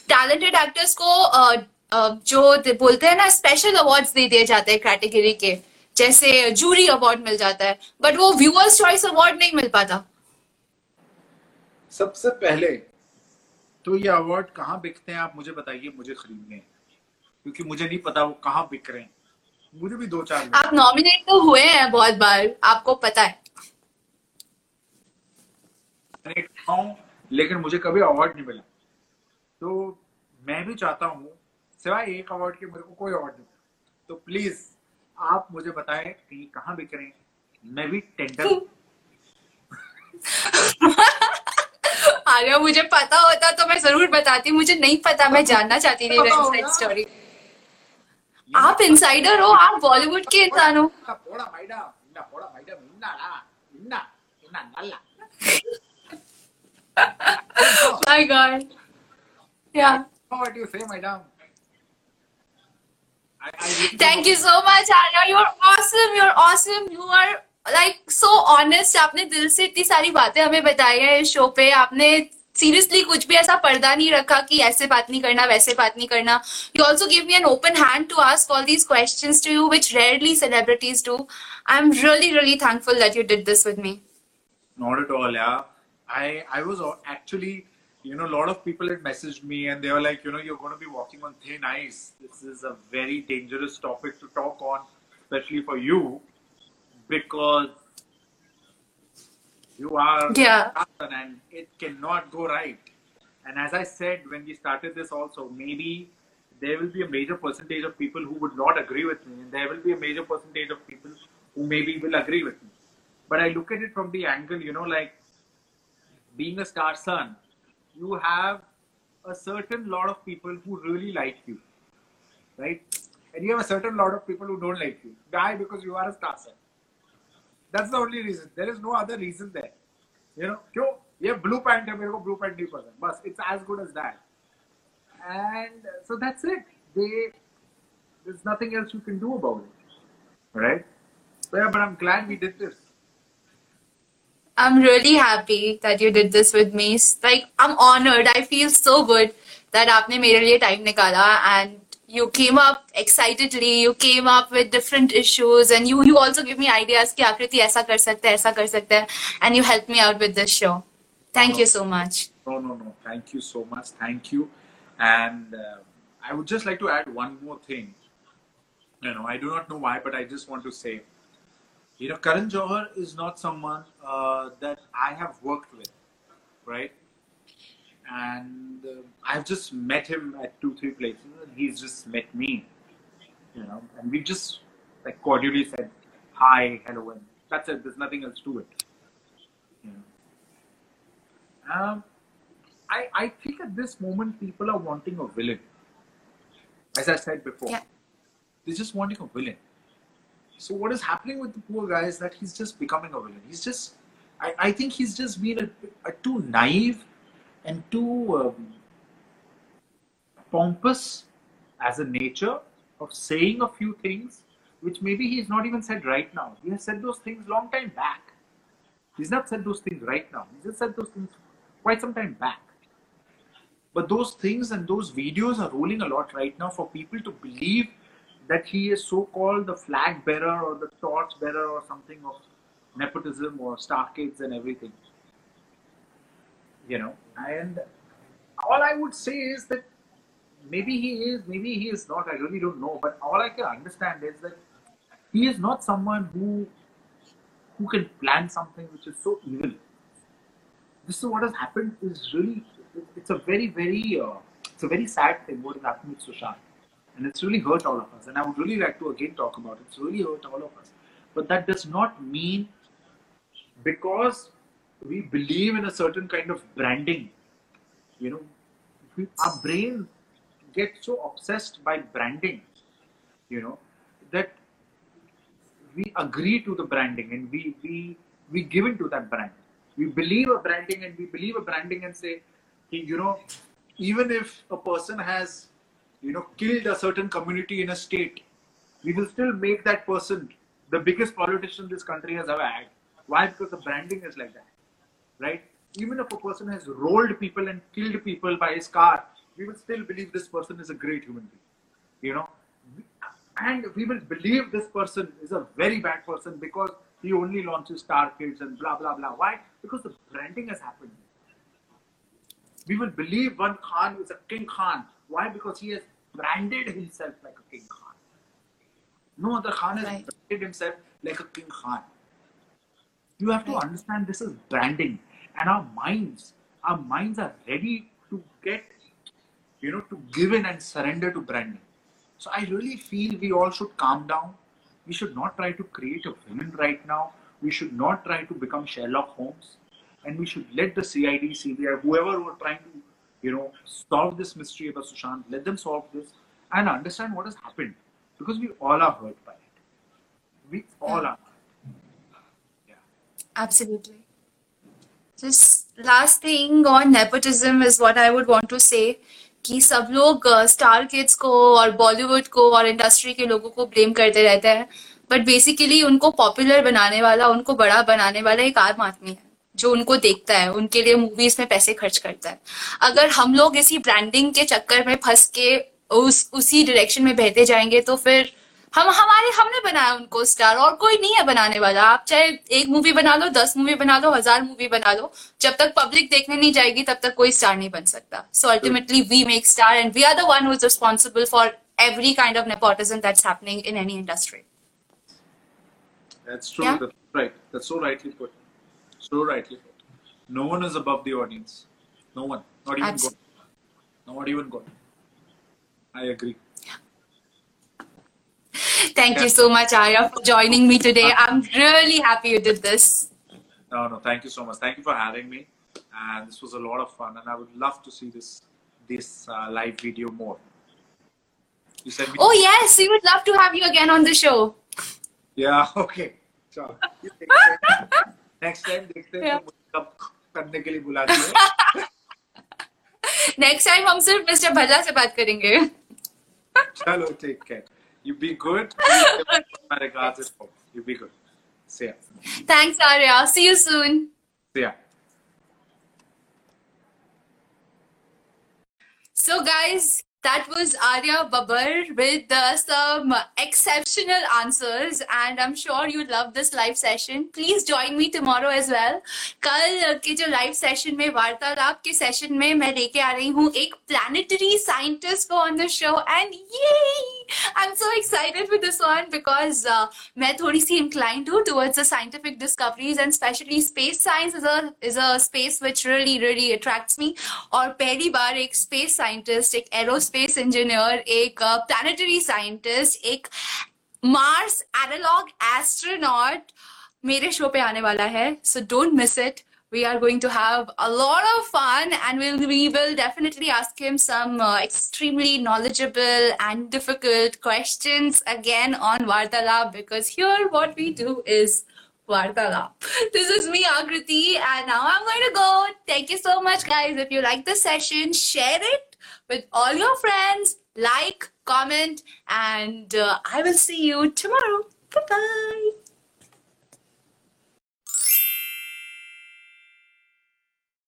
टैलेंटेड एक्टर्स को uh, uh, जो बोलते हैं ना स्पेशल अवार्ड्स दे दिए जाते हैं कैटेगरी के जैसे जूरी अवार्ड मिल जाता है बट वो व्यूअर्स चॉइस अवार्ड नहीं मिल पाता। सबसे पहले तो ये अवार्ड कहाँ बिकते हैं आप मुझे बताइए मुझे खरीदने हैं। क्योंकि मुझे नहीं पता वो कहाँ बिक रहे हैं। मुझे भी दो चार आप नॉमिनेट तो हुए हैं बहुत बार आपको पता है। लेकिन मुझे कभी अवार्ड नहीं मिला। तो मैं भी चाहता हूँ सिवाय एक अवार्ड के मेरे को कोई अवार्ड नहीं तो प्लीज़ आप मुझे बताएँ कि कहाँ बिक रहे हैं। मैं भी टेंडर आर्या मुझे पता होता तो मैं ज़रूर बताती मुझे नहीं पता मैं जानना चाहती थी साइड स्टोरी आप इनसाइडर हो आप बॉलीवुड के इंसान हो thank you so much you so much, Arya. You're awesome. You're awesome. You. Like so honest आपने दिल से इतनी सारी बातें हमें बताई है इस शो पे आपने सीरियसली कुछ भी ऐसा पर्दा नहीं रखा कि ऐसे बात नहीं करना वैसे बात नहीं करना you also give me an open hand to ask all these question to you which rarely celebrities do I am really really thankful that you did this with me Not at all, yeah. I I was uh, actually, you know, a lot of people had messaged me and they were like, you know, you're going to be walking on thin ice. This is a very dangerous topic to talk on, especially for you, because you are Yeah. and it cannot go right. And as I said when we started this, also maybe there will be a major percentage of people who would not agree with me, and there will be a major percentage of people who maybe will agree with me. But I look at it from the angle, you know, like being a star son, you have a certain lot of people who really like you, right? And you have a certain lot of people who don't like you. Why? Because you are a star son. That's the only reason. There is no other reason there. You know, क्यों ये blue pant है मेरे को blue pant नहीं पसंद बस it's as good as that. And uh, so that's it. They there's nothing else you can do about it, right? So yeah, but I'm glad we did this. I'm really happy that you did this with me. Like I'm honored. I feel so good that आपने मेरे लिए time निकाला and you came up excitedly you came up with different issues and you you also give me ideas ki akriti aisa kar sakte hai aisa kar sakte and you helped me out with this show. Thank no, you so much. No no no. Thank you so much. Thank you. And uh, i would just like to add one more thing. You know i do not know why but i just want to say you know karan johar is not someone uh, that i have worked with right? And uh, I've just met him at two, three places, and he's just met me, you know, and we just like cordially said hi, hello, and that's it. There's nothing else to it. You know. Um, I, I think at this moment people are wanting a villain. As I said before, Yeah. they're just wanting a villain. So what is happening with the poor guy is that he's just becoming a villain. He's just, I, I think he's just been a, a too naive and too um, pompous as a nature of saying a few things which maybe he's not even said right now. He has said those things long time back. He's not said those things right now. He just said those things quite some time back. But those things and those videos are rolling a lot right now for people to believe that he is so called the flag bearer or the torch bearer or something of nepotism or star kids and everything. You know, and all I would say is that maybe he is, maybe he is not. I really don't know. But all I can understand is that he is not someone who who can plan something which is so evil. this is what has happened is really it's a very very uh, it's a very sad thing what is happening with Sushant and it's really hurt all of us and I would really like to again talk about it it's really hurt all of us but that does not mean because we believe in a certain kind of branding you know. Our brain gets so obsessed by branding you know that we agree to the branding and we we we give into that brand. We believe a branding and we believe a branding and say you know even if a person has you know killed a certain community in a state we will still make that person the biggest politician this country has ever had. Why? Because the branding is like that right? Even if a person has rolled people and killed people by his car we will still believe this person is a great human being you know? And we will believe this person is a very bad person because he only launches star kids and blah blah blah. Why? Because the branding has happened. We will believe one khan is a king khan. Why? Because he has branded himself like a king khan. No other khan has Right. branded himself like a king khan. You have to understand this is branding and our minds our minds are ready to get you know to give in and surrender to branding so i really feel we all should calm down. We should not try to create a villain right now. We should not try to become sherlock holmes. And we should let the cid cbi whoever were trying to you know solve this mystery about sushant let them solve this and understand what has happened. Because we all are hurt by it. We all Yeah. are. Yeah. Absolutely. Just last thing on nepotism is what I would want to say, कि सब लोग star kids को और बॉलीवुड को और industry के लोगों को ब्लेम करते रहते हैं। बट बेसिकली उनको पॉपुलर बनाने वाला, उनको बड़ा बनाने वाला एक आम आदमी है, जो उनको देखता है, उनके लिए मूवीज़ में पैसे खर्च करता है। अगर हम लोग इसी ब्रांडिंग के चक्कर में फंस के उस, उसी डायरेक्शन में बहते जाएँगे तो फिर हम हमारे हमने बनाया उनको स्टार और कोई नहीं है बनाने वाला आप चाहे एक मूवी बना लो दस मूवी बना लो हज़ार मूवी बना लो जब तक पब्लिक देखने नहीं जाएगी तब तक कोई स्टार नहीं बन सकता so ultimately we make star and we are the one is responsible for every kind of nepotism that's happening in any industry That's true. Yeah? That's right. That's so rightly put. So rightly put. No one is above the audience. No one. Not even God. Not even God. I. Thank you so much, Arya, for joining me today. I'm really happy you did this. No, no. Thank you so much. Thank you for having me. And this was a lot of fun. And I would love to see this this uh, live video more. You said me. Oh, yes, we would love to have you again on the show. Yeah. Okay. Sure. You take care. Next time देखते हैं Yeah. तो मुझे कब करने के लिए बुलाती है नेक्स्ट टाइम हम सिर्फ मिस्टर भल्ला से बात करेंगे चलो take care. you be good. My regards. You be good. See ya. Thanks, Arya. See you soon. See ya. So, guys, that was Arya Babar with uh, some exceptional answers, and I'm sure you love this live session. Please join me tomorrow as well. कल के जो live session में वार्तालाप के session में मैं लेके आ रही हूँ एक प्लानिटरी साइंटिस्ट को ऑन द शो एंड ये I am so excited with this one because मैं थोड़ी सी inclined हूँ towards the scientific discoveries and especially space science is a is a space which really really attracts me और पहली बार एक space scientist एक aerospace engineer एक planetary scientist एक Mars analogue astronaut मेरे शो पे आने वाला है so don't miss it we are going to have a lot of fun and we'll, we will definitely ask him some uh, extremely knowledgeable and difficult questions again on Vartalab because here what we do is Vartalab. This is me, Agriti, and now I'm going to go. Thank you so much, guys. If you like the session, share it with all your friends, like, comment, and uh, I will see you tomorrow. Bye bye.